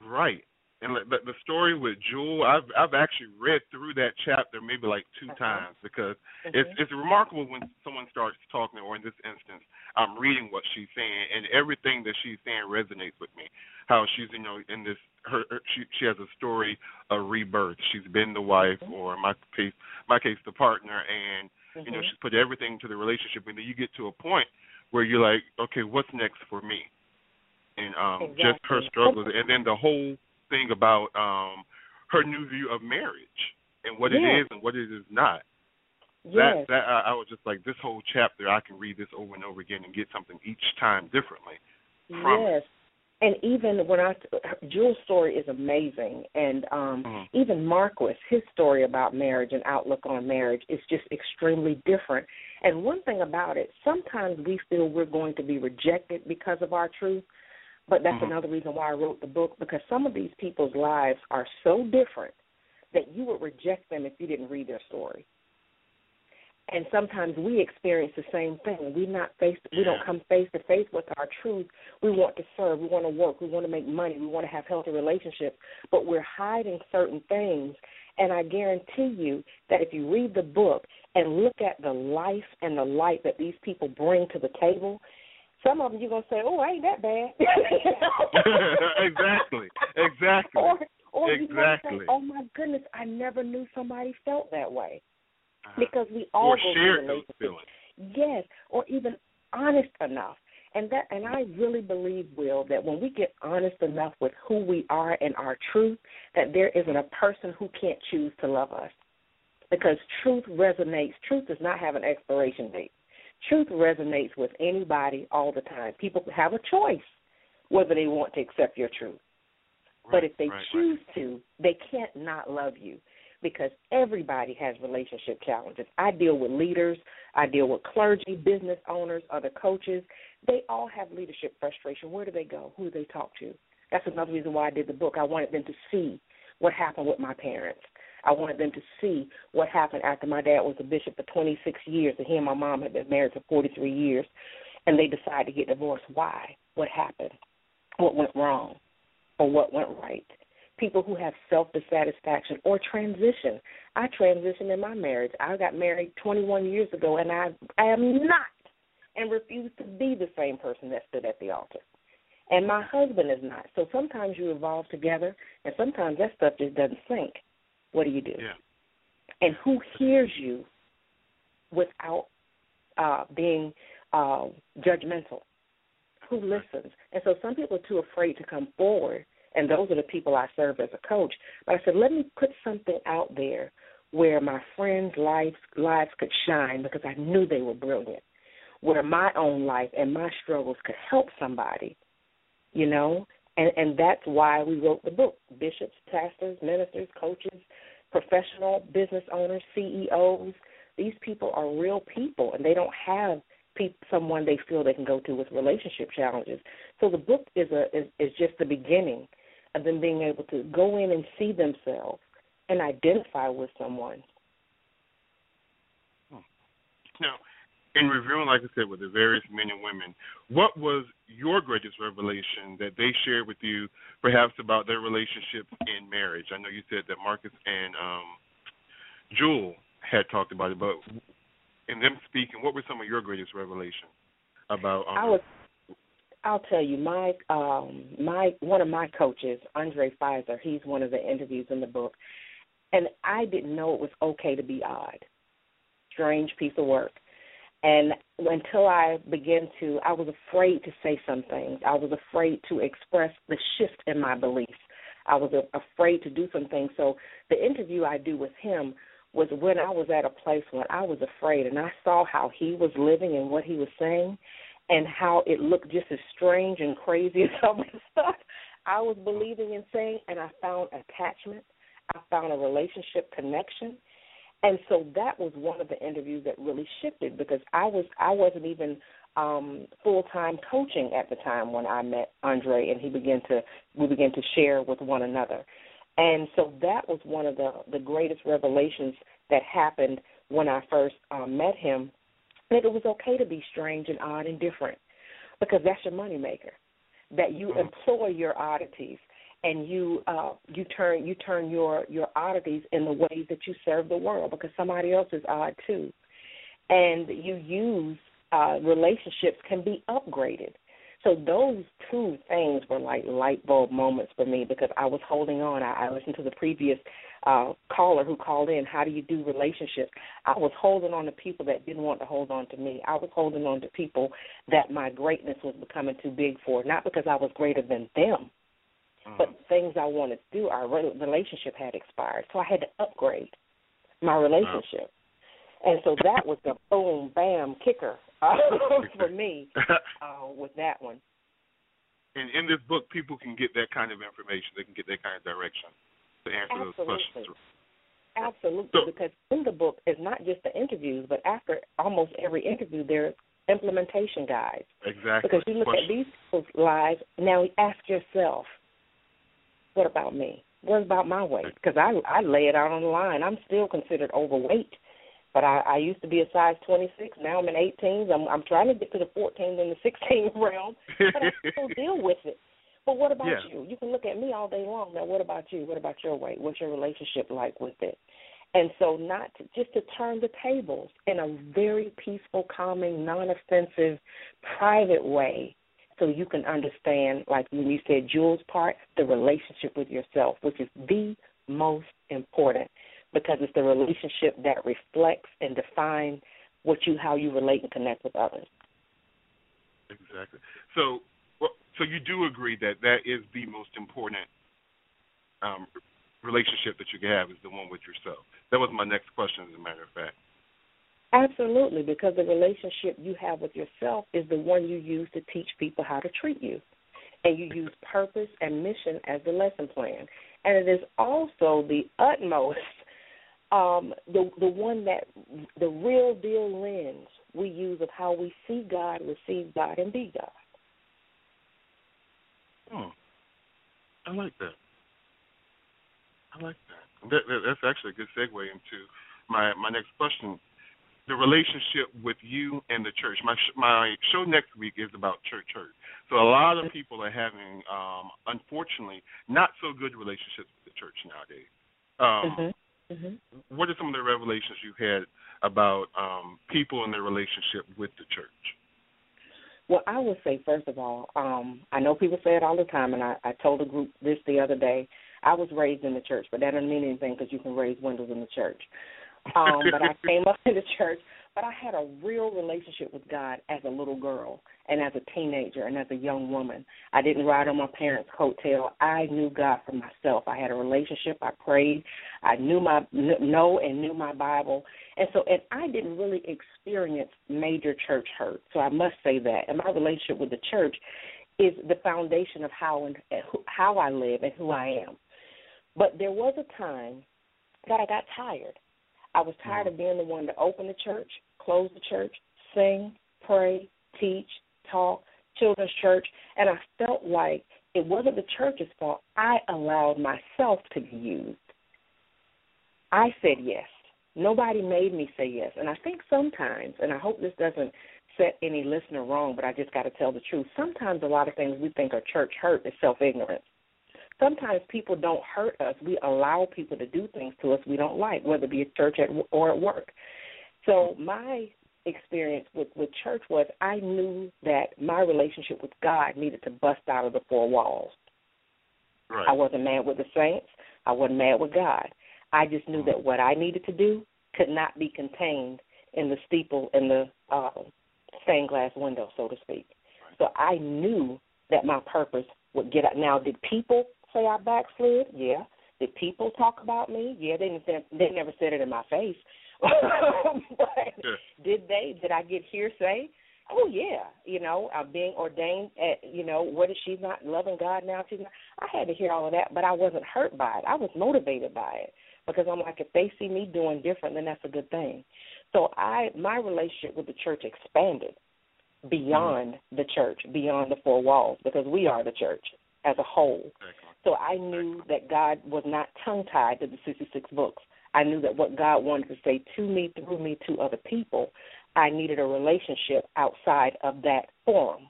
S3: right. And the, the story with Jewel, I've I've actually read through that chapter maybe like 2
S12: uh-huh.
S3: times because
S12: mm-hmm.
S3: it's it's remarkable when someone starts talking, or in this instance, I'm reading what she's saying, and everything that she's saying resonates with me. How she's you know in this her, her she she has a story of rebirth. She's been the wife,
S12: mm-hmm.
S3: or in my case my case the partner, and
S12: mm-hmm.
S3: you know she's put everything to the relationship, and then you get to a point where you're like, okay, what's next for me? And um
S12: exactly.
S3: just her struggles, and then the whole thing about um her new view of marriage and what
S12: yes.
S3: it is and what it is not.
S12: Yes.
S3: That that I, I was just like this whole chapter I can read this over and over again and get something each time differently. From
S12: yes.
S3: It.
S12: And even when I Jewel's story is amazing, and um
S3: mm-hmm.
S12: even Marquis, his story about marriage and outlook on marriage is just extremely different. And one thing about it, sometimes we feel we're going to be rejected because of our truth, but that's
S3: mm-hmm.
S12: another reason why I wrote the book because some of these people's lives are so different that you would reject them if you didn't read their story. And sometimes we experience the same thing. We not face we don't come face to face with our truth. We want to serve, we want to work, we want to make money, we want to have healthy relationships, but we're hiding certain things. And I guarantee you that if you read the book and look at the life and the light that these people bring to the table, some of them you're gonna say, "Oh, ain't that bad."
S3: exactly, exactly,
S12: or or
S3: exactly.
S12: you say, "Oh my goodness, I never knew somebody felt that way."
S3: Uh-huh.
S12: Because we all
S3: or
S12: go
S3: share
S12: through
S3: those
S12: relationships.
S3: feelings.
S12: Yes, or even honest enough. And that and I really believe, Will, that when we get honest enough with who we are and our truth, that there isn't a person who can't choose to love us. Because truth resonates. Truth does not have an expiration date truth resonates with anybody all the time. People have a choice whether they want to accept your truth.
S3: Right,
S12: but if they
S3: right,
S12: choose
S3: right.
S12: to, they can't not love you because everybody has relationship challenges. I deal with leaders, I deal with clergy, business owners, other coaches. They all have leadership frustration. Where do they go? Who do they talk to? That's another reason why I did the book. I wanted them to see what happened with my parents. I wanted them to see what happened after my dad was a bishop for 26 years, and he and my mom had been married for 43 years, and they decided to get divorced. Why? What happened? What went wrong? Or what went right? People who have self dissatisfaction or transition. I transitioned in my marriage. I got married 21 years ago, and I I am not and refuse to be the same person that stood at the altar. And my husband is not. So sometimes you evolve together, and sometimes that stuff just doesn't sink. What do you do?
S3: Yeah.
S12: And who hears you without uh, being uh, judgmental? Who listens? And so some people are too afraid to come forward, and those are the people I serve as a coach. But I said, let me put something out there where my friends' lives lives could shine because I knew they were brilliant. Where my own life and my struggles could help somebody, you know, and and that's why we wrote the book. Bishops, pastors, ministers, coaches, professional business owners, CEOs. These people are real people, and they don't have pe- someone they feel they can go to with relationship challenges. So the book is a is, is just the beginning of them being able to go in and see themselves and identify with someone.
S3: Now, in reviewing, like I said, with the various men and women, what was your greatest revelation that they shared with you, perhaps about their relationships in marriage? I know you said that Marcus and um, Jewel had talked about it, but in them speaking, what were some of your greatest revelations about? Um,
S12: I was. I'll tell you, my um, my one of my coaches, Andre Pfizer, he's one of the interviews in the book, and I didn't know it was okay to be odd. Strange piece of work. And until I began to, I was afraid to say some things. I was afraid to express the shift in my beliefs. I was afraid to do some things. So the interview I do with him was when I was at a place when I was afraid and I saw how he was living and what he was saying and how it looked just as strange and crazy as some of the stuff I was believing and saying and I found attachment. I found a relationship connection. And so that was one of the interviews that really shifted because I was I wasn't even um full time coaching at the time when I met Andre and he began to we began to share with one another. And so that was one of the the greatest revelations that happened when I first um, met him. That it was okay to be strange and odd and different, because that's your moneymaker. That you mm-hmm. employ your oddities and you uh, you turn you turn your your oddities in the ways that you serve the world because somebody else is odd too, and you use uh, relationships can be upgraded so those two things were like light bulb moments for me because I was holding on. I, I listened to the previous uh, caller who called in. How do you do relationships? I was holding on to people that didn't want to hold on to me. I was holding on to people that my greatness was becoming too big for, not because I was greater than them, mm. but things I wanted to do. Our relationship had expired, so I had to upgrade my relationship. And so that was the boom, bam, kicker uh, for me uh, with that one.
S3: And in this book, people can get that kind of information. They can get that kind of direction to answer
S12: Absolutely.
S3: those questions.
S12: Absolutely, so, because in the book is not just the interviews, but after almost every interview, there's implementation guides.
S3: Exactly.
S12: Because you look
S3: Question.
S12: at these people's lives, now ask yourself, what about me? What about my weight? Because I I lay it out on the line. I'm still considered overweight but I, I used to be a size 26. Now I'm in 18s. I'm, I'm trying to get to the 14 and the 16 realm, but I still deal with it. But what about
S3: Yeah.
S12: you? You can look at me all day long. Now, what about you? What about your weight? What's your relationship like with it? And so, not to, just to turn the tables in a very peaceful, calming, non-offensive, private way, so you can understand, like when you said Jewel's part, the relationship with yourself, which is the most important because it's the relationship that reflects and defines what you how you relate and connect with others.
S3: Exactly. So, well, so you do agree that that is the most important um, relationship that you can have is the one with yourself. That was my next question, as a matter of fact.
S12: Absolutely, because the relationship you have with yourself is the one you use to teach people how to treat you. And you use purpose and mission as the lesson plan. And it is also the utmost um, the the one that the real deal lens we use of how we see God, receive God, and be God.
S3: Hmm. I like that. I like that. that, that that's actually a good segue into my my next question. The relationship with you and the church. My sh- my show next week is about church hurt. So a lot of people are having, um, unfortunately, not so good relationships with the church nowadays. Um,
S12: mm-hmm. Mm-hmm.
S3: What are some of the revelations you had about um, people and their relationship with the church?
S12: Well, I would say first of all, um, I know people say it all the time, and I, I told a group this the other day. I was raised in the church, but that doesn't mean anything because you can raise windows in the church. Um, but I came up in the church, but I had a real relationship with God as a little girl and as a teenager and as a young woman. I didn't ride on my parents' coattail. I knew God for myself. I had a relationship. I prayed. I knew my know and knew my Bible, and so and I didn't really experience major church hurt. So I must say that. And my relationship with the church is the foundation of how and how I live and who I am. But there was a time that I got tired. I was tired of being the one to open the church, close the church, sing, pray, teach, talk, children's church, and I felt like it wasn't the church's fault. I allowed myself to be used. I said yes. Nobody made me say yes. And I think sometimes, and I hope this doesn't set any listener wrong, but I just got to tell the truth. Sometimes a lot of things we think are church hurt is self ignorance. Sometimes people don't hurt us. We allow people to do things to us we don't like, whether it be at church or at work. So my experience with with church was I knew that my relationship with God needed to bust out of the four walls.
S3: Right.
S12: I wasn't mad with the saints. I wasn't mad with God. I just knew that what I needed to do could not be contained in the steeple in the uh, stained glass window, so to speak. So I knew that my purpose would get out. Now, did people say I backslid? Yeah. Did people talk about me? Yeah, they didn't. They never said it in my face. but did they? Did I get hearsay? Oh yeah, you know, uh, being ordained at, you know, what is she not loving God now? She's not. I had to hear all of that, but I wasn't hurt by it. I was motivated by it because I'm like, if they see me doing different, then that's a good thing. So I, my relationship with the church expanded beyond mm-hmm. the church, beyond the four walls, because we are the church as a whole. So I knew that God was not tongue tied to the 66 books. I knew that what God wanted to say to me, through me, to other people, I needed a relationship outside of that forum.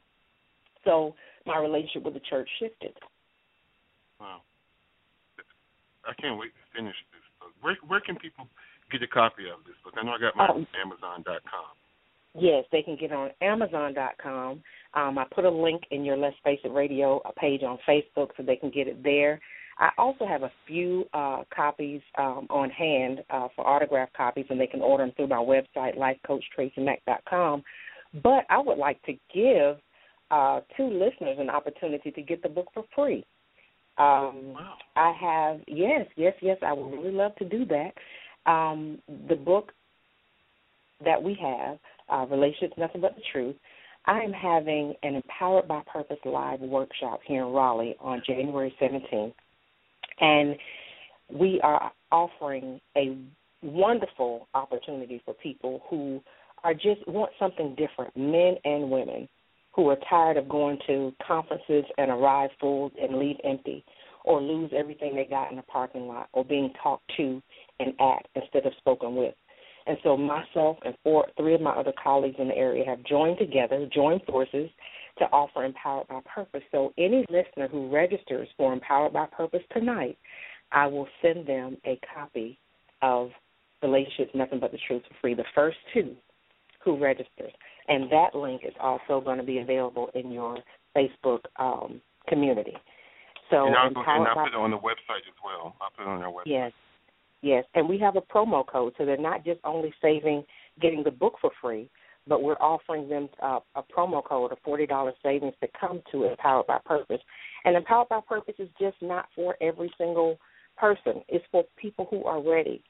S12: So my relationship with the church shifted.
S3: Wow. I can't wait to finish this book. Where where can people get a copy of this book? I know I got my um, Amazon.com.
S12: Yes, they can get on Amazon.com. Um, I put a link in your Let's Face It Radio page on Facebook so they can get it there. I also have a few uh, copies um, on hand uh, for autograph copies, and they can order them through my website, lifecoachtracymack.com. But I would like to give uh, two listeners an opportunity to get the book for free. Um,
S3: wow.
S12: I have yes, yes, yes. I would really love to do that. Um, the book that we have, uh, Relationships Nothing But the Truth, I am having an Empowered by Purpose live workshop here in Raleigh on January 17th. And we are offering a wonderful opportunity for people who are just want something different, men and women who are tired of going to conferences and arrive full and leave empty, or lose everything they got in the parking lot, or being talked to and at instead of spoken with. And so myself and four, three of my other colleagues in the area have joined together, joined forces to offer Empowered by Purpose. So any listener who registers for Empowered by Purpose tonight, I will send them a copy of Relationships Nothing But the Truth for free. The first two who registers. And that link is also going to be available in your Facebook um, community. So
S3: and I'll, and I'll put it on the website as well. I'll put it on our website.
S12: Yes. Yes, and we have a promo code, so they're not just only saving getting the book for free, but we're offering them uh, a promo code of forty dollars savings to come to Empowered by Purpose. And Empowered by Purpose is just not for every single person. It's for people who are ready.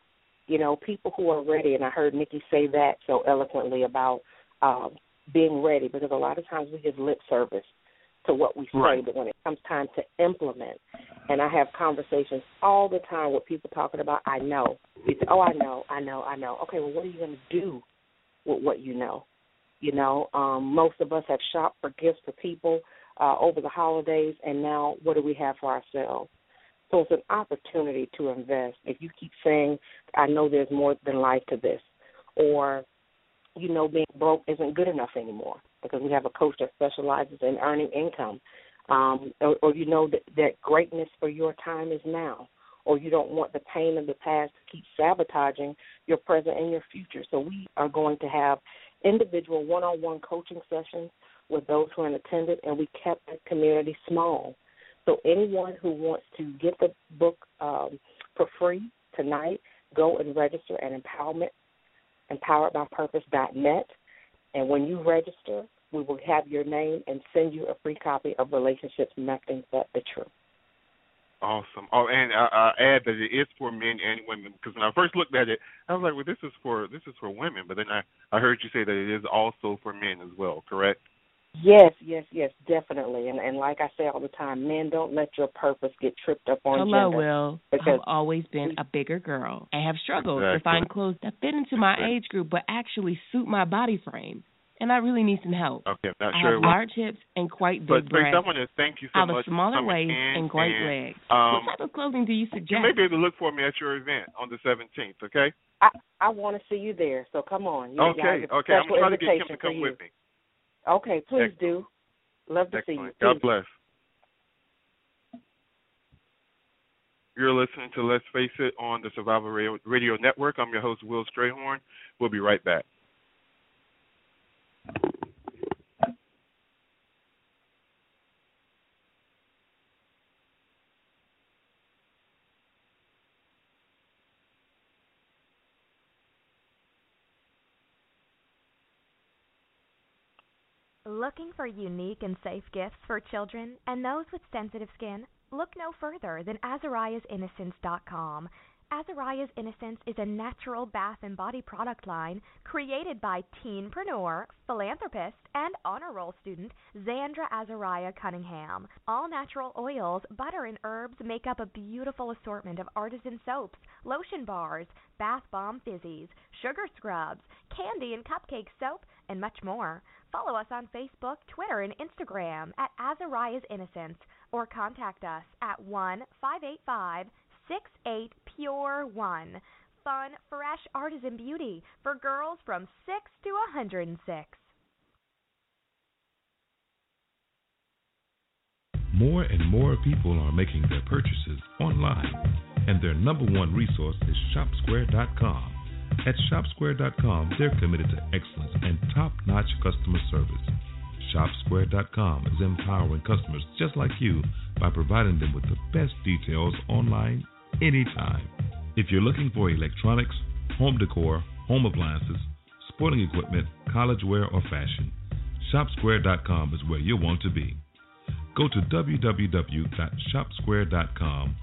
S12: You know, people who are ready. And I heard Nikki say that so eloquently about um, being ready, because a lot of times we give lip service to what we say,
S3: right.
S12: but when it comes time to implement, and I have conversations all the time with people talking about, I know. It's, oh, I know, I know, I know. Okay, well, what are you going to do with what you know? You know, um, most of us have shopped for gifts for people uh, over the holidays, and now what do we have for ourselves? So it's an opportunity to invest. If you keep saying, I know there's more than life to this, or you know, being broke isn't good enough anymore because we have a coach that specializes in earning income. Um, or, or you know that, that greatness for your time is now, or you don't want the pain of the past to keep sabotaging your present and your future. So we are going to have individual one-on-one coaching sessions with those who are in attendance, and we kept the community small. So anyone who wants to get the book um, for free tonight, go and register at empowerment empoweredbypurpose.net. And when you register, we will have your name and send you a free copy of Relationships Nothing But the Truth.
S3: Awesome. Oh, and I, I add that it is for men and women because when I first looked at it, I was like, "Well, this is for this is for women." But then I I heard you say that it is also for men as well. Correct?
S12: Yes, yes, yes, definitely. And and like I say all the time, men don't let your purpose get tripped up on
S13: Hello,
S12: gender.
S13: Will.
S12: Because
S13: I've always been a bigger girl. I have struggled
S3: Exactly.
S13: to find clothes that fit into my
S3: Exactly.
S13: age group but actually suit my body frame. And I really need some help.
S3: Okay, I'm not
S13: I
S3: sure.
S13: have large hips and quite
S3: but
S13: big
S3: Grace, I
S13: breasts.
S3: want to thank you so
S13: I
S3: so
S13: have a smaller waist
S3: in,
S13: and great
S3: and,
S13: legs.
S3: Um,
S13: what type of clothing do you suggest?
S3: you
S13: suggest?
S3: may be able to look for me at your event on the 17th. Okay?
S12: I I want to see you there. So come on. You,
S3: Okay.
S12: y'all,
S3: Okay. I'm
S12: special
S3: trying to get Kim to come
S12: for you.
S3: with me.
S12: Okay, please
S3: Excellent.
S12: do. Love to see you.
S3: Excellent. God bless. You're listening to Let's Face It on the Survival Radio, Radio Network. I'm your host, Will Strayhorn. We'll be right back.
S8: Looking for unique and safe gifts for children and those with sensitive skin? Look no further than Azariah'sInnocence.com. Azariah's Innocence is a natural bath and body product line created by teenpreneur, philanthropist, and honor roll student Xandra Azariah Cunningham. All natural oils, butter, and herbs make up a beautiful assortment of artisan soaps, lotion bars, bath bomb fizzies, sugar scrubs, candy and cupcake soap, and much more. Follow us on Facebook, Twitter, and Instagram at Azariah's Innocence or contact us at 1 585 68 Pure 1. Fun, fresh artisan beauty for girls from 6 to 106.
S14: More and more people are making their purchases online, and their number one resource is ShopSquare.com. At ShopSquare.com, they're committed to excellence and top notch customer service. ShopSquare.com is empowering customers just like you by providing them with the best details online anytime. If you're looking for electronics, home decor, home appliances, sporting equipment, college wear, or fashion, ShopSquare.com is where you'll want to be. Go to www.shopsquare.com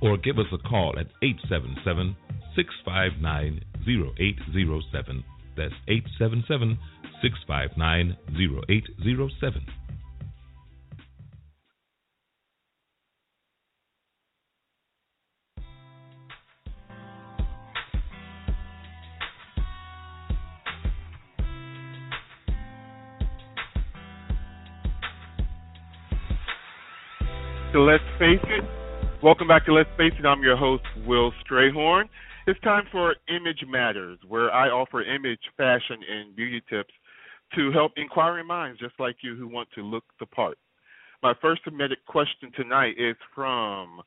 S14: or give us a call at 877 659 0807. That's 877 659 0807.
S3: to Let's Face It. Welcome back to Let's Face It. I'm your host, Will Strayhorn. It's time for Image Matters, where I offer image, fashion, and beauty tips to help inquiring minds just like you who want to look the part. My first submitted question tonight is from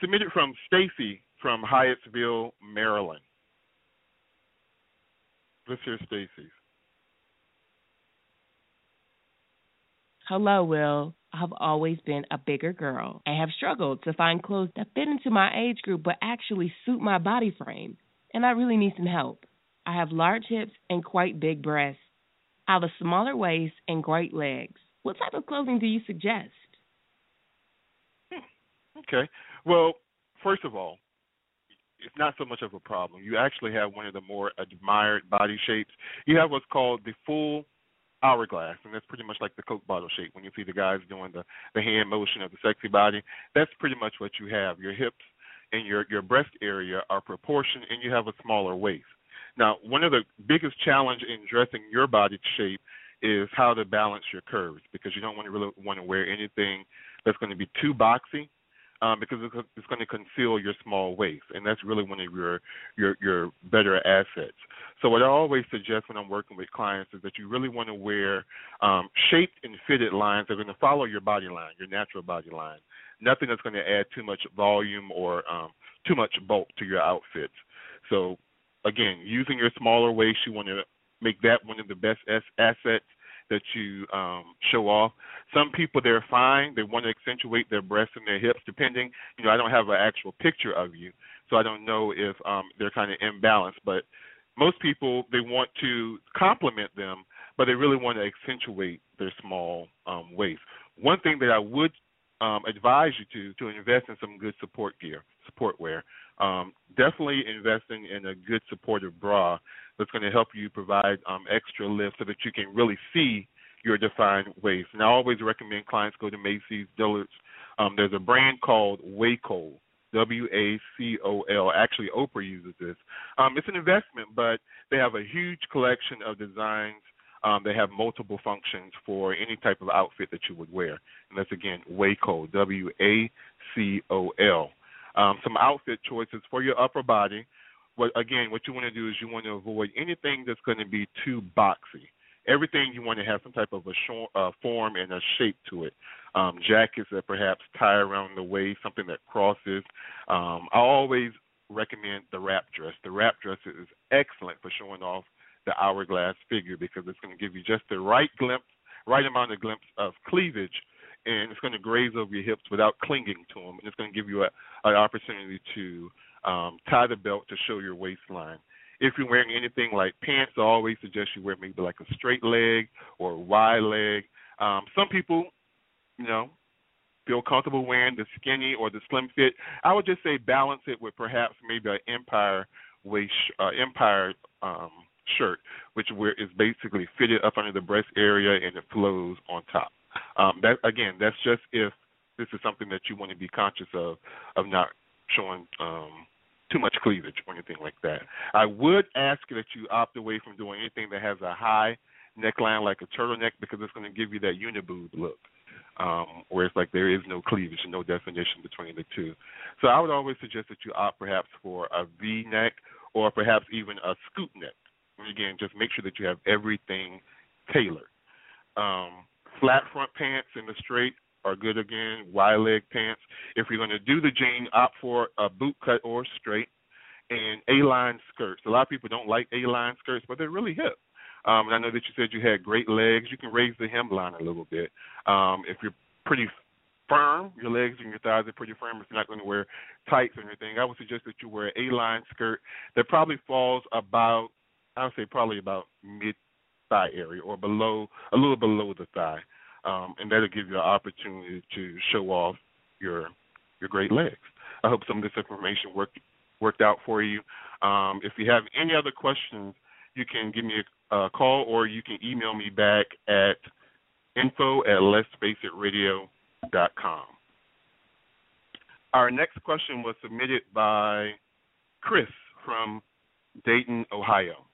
S3: submitted from Stacy from Hyattsville, Maryland. Let's hear Stacy's.
S13: Hello, Will. I've always been a bigger girl and have struggled to find clothes that fit into my age group but actually suit my body frame. And I really need some help. I have large hips and quite big breasts. I have a smaller waist and great legs. What type of clothing do you suggest?
S3: Okay. Well, first of all, it's not so much of a problem. You actually have one of the more admired body shapes. You have what's called the full hourglass, and that's pretty much like the Coke bottle shape. When you see the guys doing the the hand motion of the sexy body, that's pretty much what you have. Your hips and your your breast area are proportioned, and you have a smaller waist. Now, one of the biggest challenge in dressing your body shape is how to balance your curves because you don't want to really want to wear anything that's going to be too boxy um, because it's going to conceal your small waist, and that's really one of your your your better assets. So what I always suggest when I'm working with clients is that you really want to wear um, shaped and fitted lines that are going to follow your body line, your natural body line. Nothing that's going to add too much volume or um, too much bulk to your outfits. So again, using your smaller waist, you want to make that one of the best assets that you um, show off. Some people they're fine; they want to accentuate their breasts and their hips. Depending, you know, I don't have an actual picture of you, so I don't know if um, they're kind of imbalanced. But most people they want to complement them, but they really want to accentuate their small um, waist. One thing that I would um, advise you to to invest in some good support gear, support wear. Um, definitely investing in a good supportive bra that's going to help you provide um, extra lift so that you can really see your defined waist. And I always recommend clients go to Macy's, Dillard's. Um, there's a brand called Wacol, W A C O L. Actually, Oprah uses this. Um, it's an investment, but they have a huge collection of designs. Um, they have multiple functions for any type of outfit that you would wear. And that's again Wacol, W A C O L. Um, some outfit choices for your upper body what again, what you want to do is you want to avoid anything that's going to be too boxy. Everything you want to have some type of a short, uh, form and a shape to it. Um, jackets that perhaps tie around the waist, something that crosses. Um, I always recommend the wrap dress. The wrap dress is excellent for showing off the hourglass figure because it's going to give you just the right glimpse, right amount of glimpse of cleavage, and it's going to graze over your hips without clinging to them, and it's going to give you a, an opportunity to um, tie the belt to show your waistline. If you're wearing anything like pants, I always suggest you wear maybe like a straight leg or a wide leg. Um, some people, you know, feel comfortable wearing the skinny or the slim fit. I would just say balance it with perhaps maybe an empire waist, uh, empire um, shirt, which where is basically fitted up under the breast area and it flows on top. Um, that again, that's just if this is something that you want to be conscious of, of not showing um, too much cleavage or anything like that. I would ask that you opt away from doing anything that has a high neckline like a turtleneck because it's going to give you that uniboob look. Um, where it's like there is no cleavage no definition between the two. So I would always suggest that you opt perhaps for a V neck or perhaps even a scoop neck. And again, just make sure that you have everything tailored. Um, flat front pants in the straight are good again. Wide leg pants. If you're going to do the jean, opt for a boot cut or straight, and A-line skirts. A lot of people don't like A-line skirts, but they're really hip. Um, and I know that you said you had great legs. You can raise the hemline a little bit. Um, if you're pretty firm, your legs and your thighs are pretty firm. If you're not going to wear tights or anything, I would suggest that you wear an A-line skirt that probably falls about, I would say probably about mid thigh area or below, a little below the thigh um, and that'll give you an opportunity to show off your your great legs. I hope some of this information worked worked out for you. Um, if you have any other questions, you can give me a, a call or you can email me back at info at letsfaceitradio.com. Our next question was submitted by Chris from Dayton, Ohio.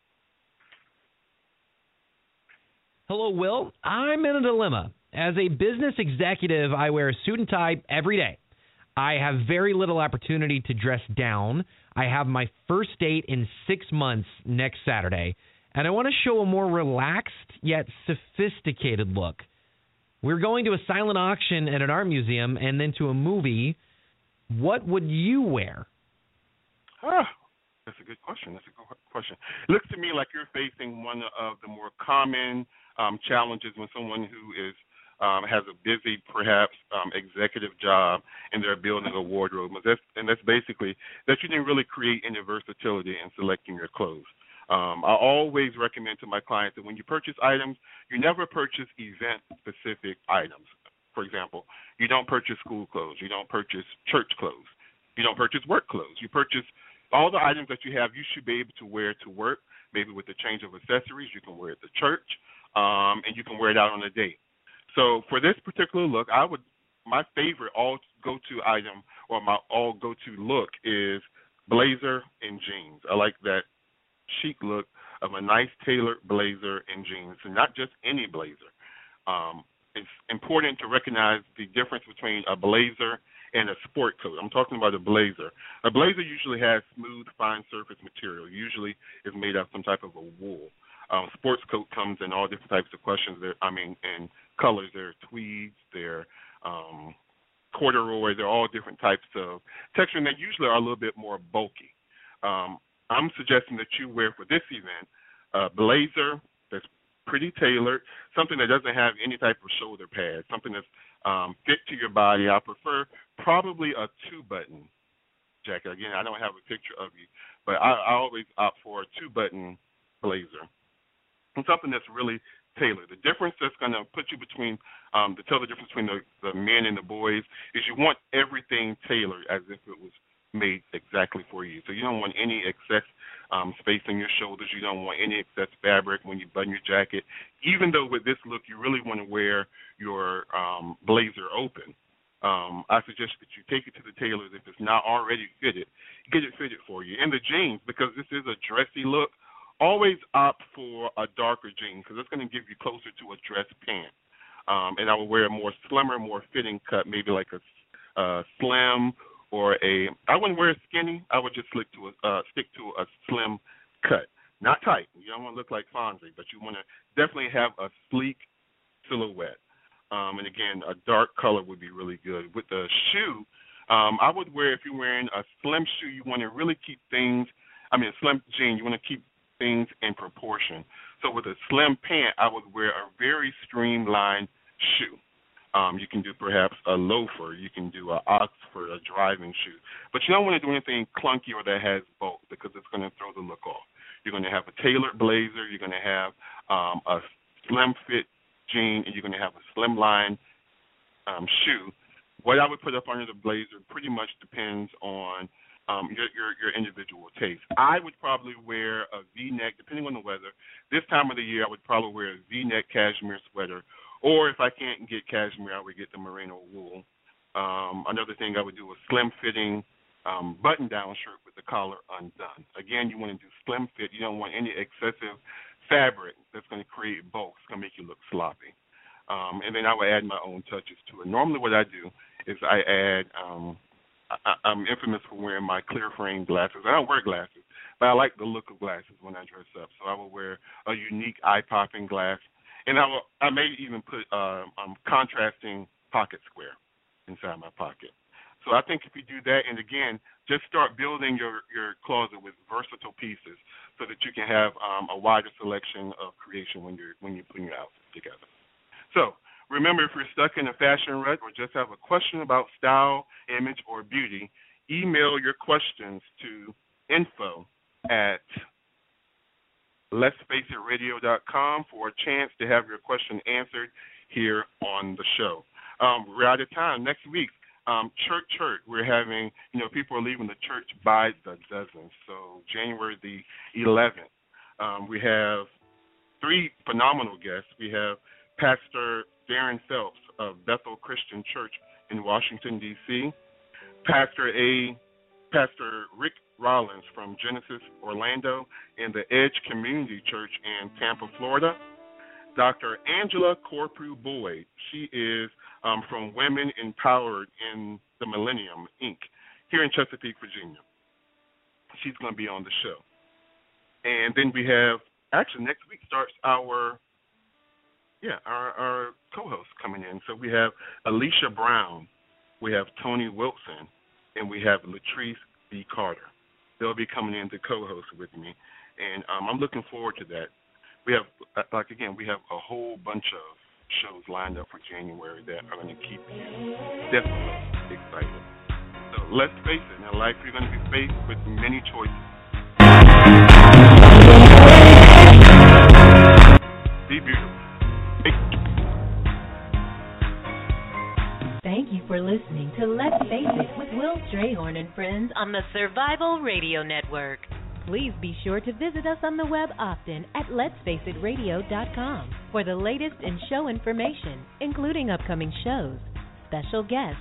S15: Hello, Will. I'm in a dilemma. As a business executive, I wear a suit and tie every day. I have very little opportunity to dress down. I have my first date in six months next Saturday, and I want to show a more relaxed yet sophisticated look. We're going to a silent auction at an art museum and then to a movie. What would you wear?
S3: Ah, that's a good question. That's a good question. It looks to me like you're facing one of the more common um, challenges when someone who is um, has a busy, perhaps um, executive job, and they're building a wardrobe. And that's, and that's basically that you didn't really create any versatility in selecting your clothes. Um, I always recommend to my clients that when you purchase items, you never purchase event-specific items. For example, you don't purchase school clothes, you don't purchase church clothes, you don't purchase work clothes. You purchase all the items that you have. You should be able to wear to work. Maybe with a change of accessories, you can wear it to church, um, and you can wear it out on a date. So for this particular look, I would my favorite all go to item or my all go to look is blazer and jeans. I like that chic look of a nice tailored blazer and jeans, and not just any blazer. Um, it's important to recognize the difference between a blazer and a sport coat. I'm talking about a blazer. A blazer usually has smooth, fine surface material. Usually is made of some type of a wool. Um, sports coat comes in all different types of questions. There, I mean, in colors. There are tweeds, there are um, corduroy. They're all different types of texture, and they usually are a little bit more bulky. Um, I'm suggesting that you wear for this event a blazer that's pretty tailored, something that doesn't have any type of shoulder pad, something that's um, fit to your body. I prefer probably a two-button jacket. Again, I don't have a picture of you, but I, I always opt for a two-button blazer and something that's really tailored. The difference that's going to put you between, um, to tell the difference between the, the men and the boys, is you want everything tailored as if it was made exactly for you. So you don't want any excess um, space on your shoulders. You don't want any excess fabric when you button your jacket. Even though with this look you really want to wear your um, blazer open, um, I suggest that you take it to the tailors if it's not already fitted, get it fitted for you. And the jeans, because this is a dressy look, always opt for a darker jean because it's going to give you closer to a dress pant. Um, and I would wear a more slimmer, more fitting cut, maybe like a uh, slim or a. I wouldn't wear a skinny. I would just stick to a uh, stick to a slim cut, not tight. You don't want to look like Fonzie, but you want to definitely have a sleek silhouette. Um, and again, a dark color would be really good. With the shoe, um, I would wear if you're wearing a slim shoe, you want to really keep things. I mean, a slim jean, you want to keep things in proportion. So with a slim pant, I would wear a very streamlined shoe. Um, you can do perhaps a loafer. You can do an Oxford, a driving shoe. But you don't want to do anything clunky or that has bulk because it's going to throw the look off. You're going to have a tailored blazer. You're going to have um, a slim fit jean, and you're going to have a slim line um, shoe. What I would put up under the blazer pretty much depends on um, your, your your individual taste. I would probably wear a V-neck, depending on the weather. This time of the year, I would probably wear a V-neck cashmere sweater or if I can't get cashmere, I would get the merino wool. Um, another thing I would do a slim fitting um, button down shirt with the collar undone. Again, you want to do slim fit. You don't want any excessive fabric that's going to create bulk. It's going to make you look sloppy. Um, and then I would add my own touches to it. Normally, what I do is I add. Um, I, I'm infamous for wearing my clear frame glasses. I don't wear glasses, but I like the look of glasses when I dress up. So I will wear a unique eye popping glass and I will, I may even put uh, um, contrasting pocket square inside my pocket. So I think if you do that, and again, just start building your your closet with versatile pieces, so that you can have um, a wider selection of creation when you're when you're putting your outfits together. So remember, if you're stuck in a fashion rut or just have a question about style, image, or beauty, email your questions to info at let's face it radio.com for a chance to have your question answered here on the show. Um, we're out of time. Next week, um, church church. We're having, you know, people are leaving the church by the dozens. So January the 11th, um, we have three phenomenal guests. We have Pastor Darren Phelps of Bethel Christian Church in Washington D.C., Pastor A. Pastor Rick Rollins from Genesis Orlando and the Edge Community Church in Tampa, Florida. Dr. Angela Corprew Boyd. She is um, from Women Empowered in the Millennium, Inc., here in Chesapeake, Virginia. She's going to be on the show. And then we have, actually, next week starts our, yeah, our, our co host coming in. So we have Alicia Brown, we have Tony Wilson, and we have Latrice B. Carter they'll be coming in to co-host with me, and um, I'm looking forward to that. We have, uh, like again, we have a whole bunch of shows lined up for January that are going to keep you definitely excited. So let's face it, in life you're going to be faced with many choices.
S16: Will and friends on the Survival Radio Network. Please be sure to visit us on the web often at letsfaceitradio.com for the latest in show information, including upcoming shows, special guests,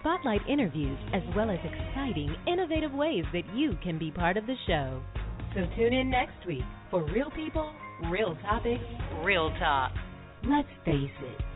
S16: spotlight interviews, as well as exciting, innovative ways that you can be part of the show. So tune in next week for real people, real topics, real talk. Let's face it.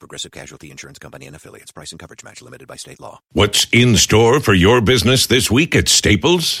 S1: Progressive Casualty Insurance Company and affiliates. Price and coverage match limited by state law.
S17: What's in store for your business this week at Staples?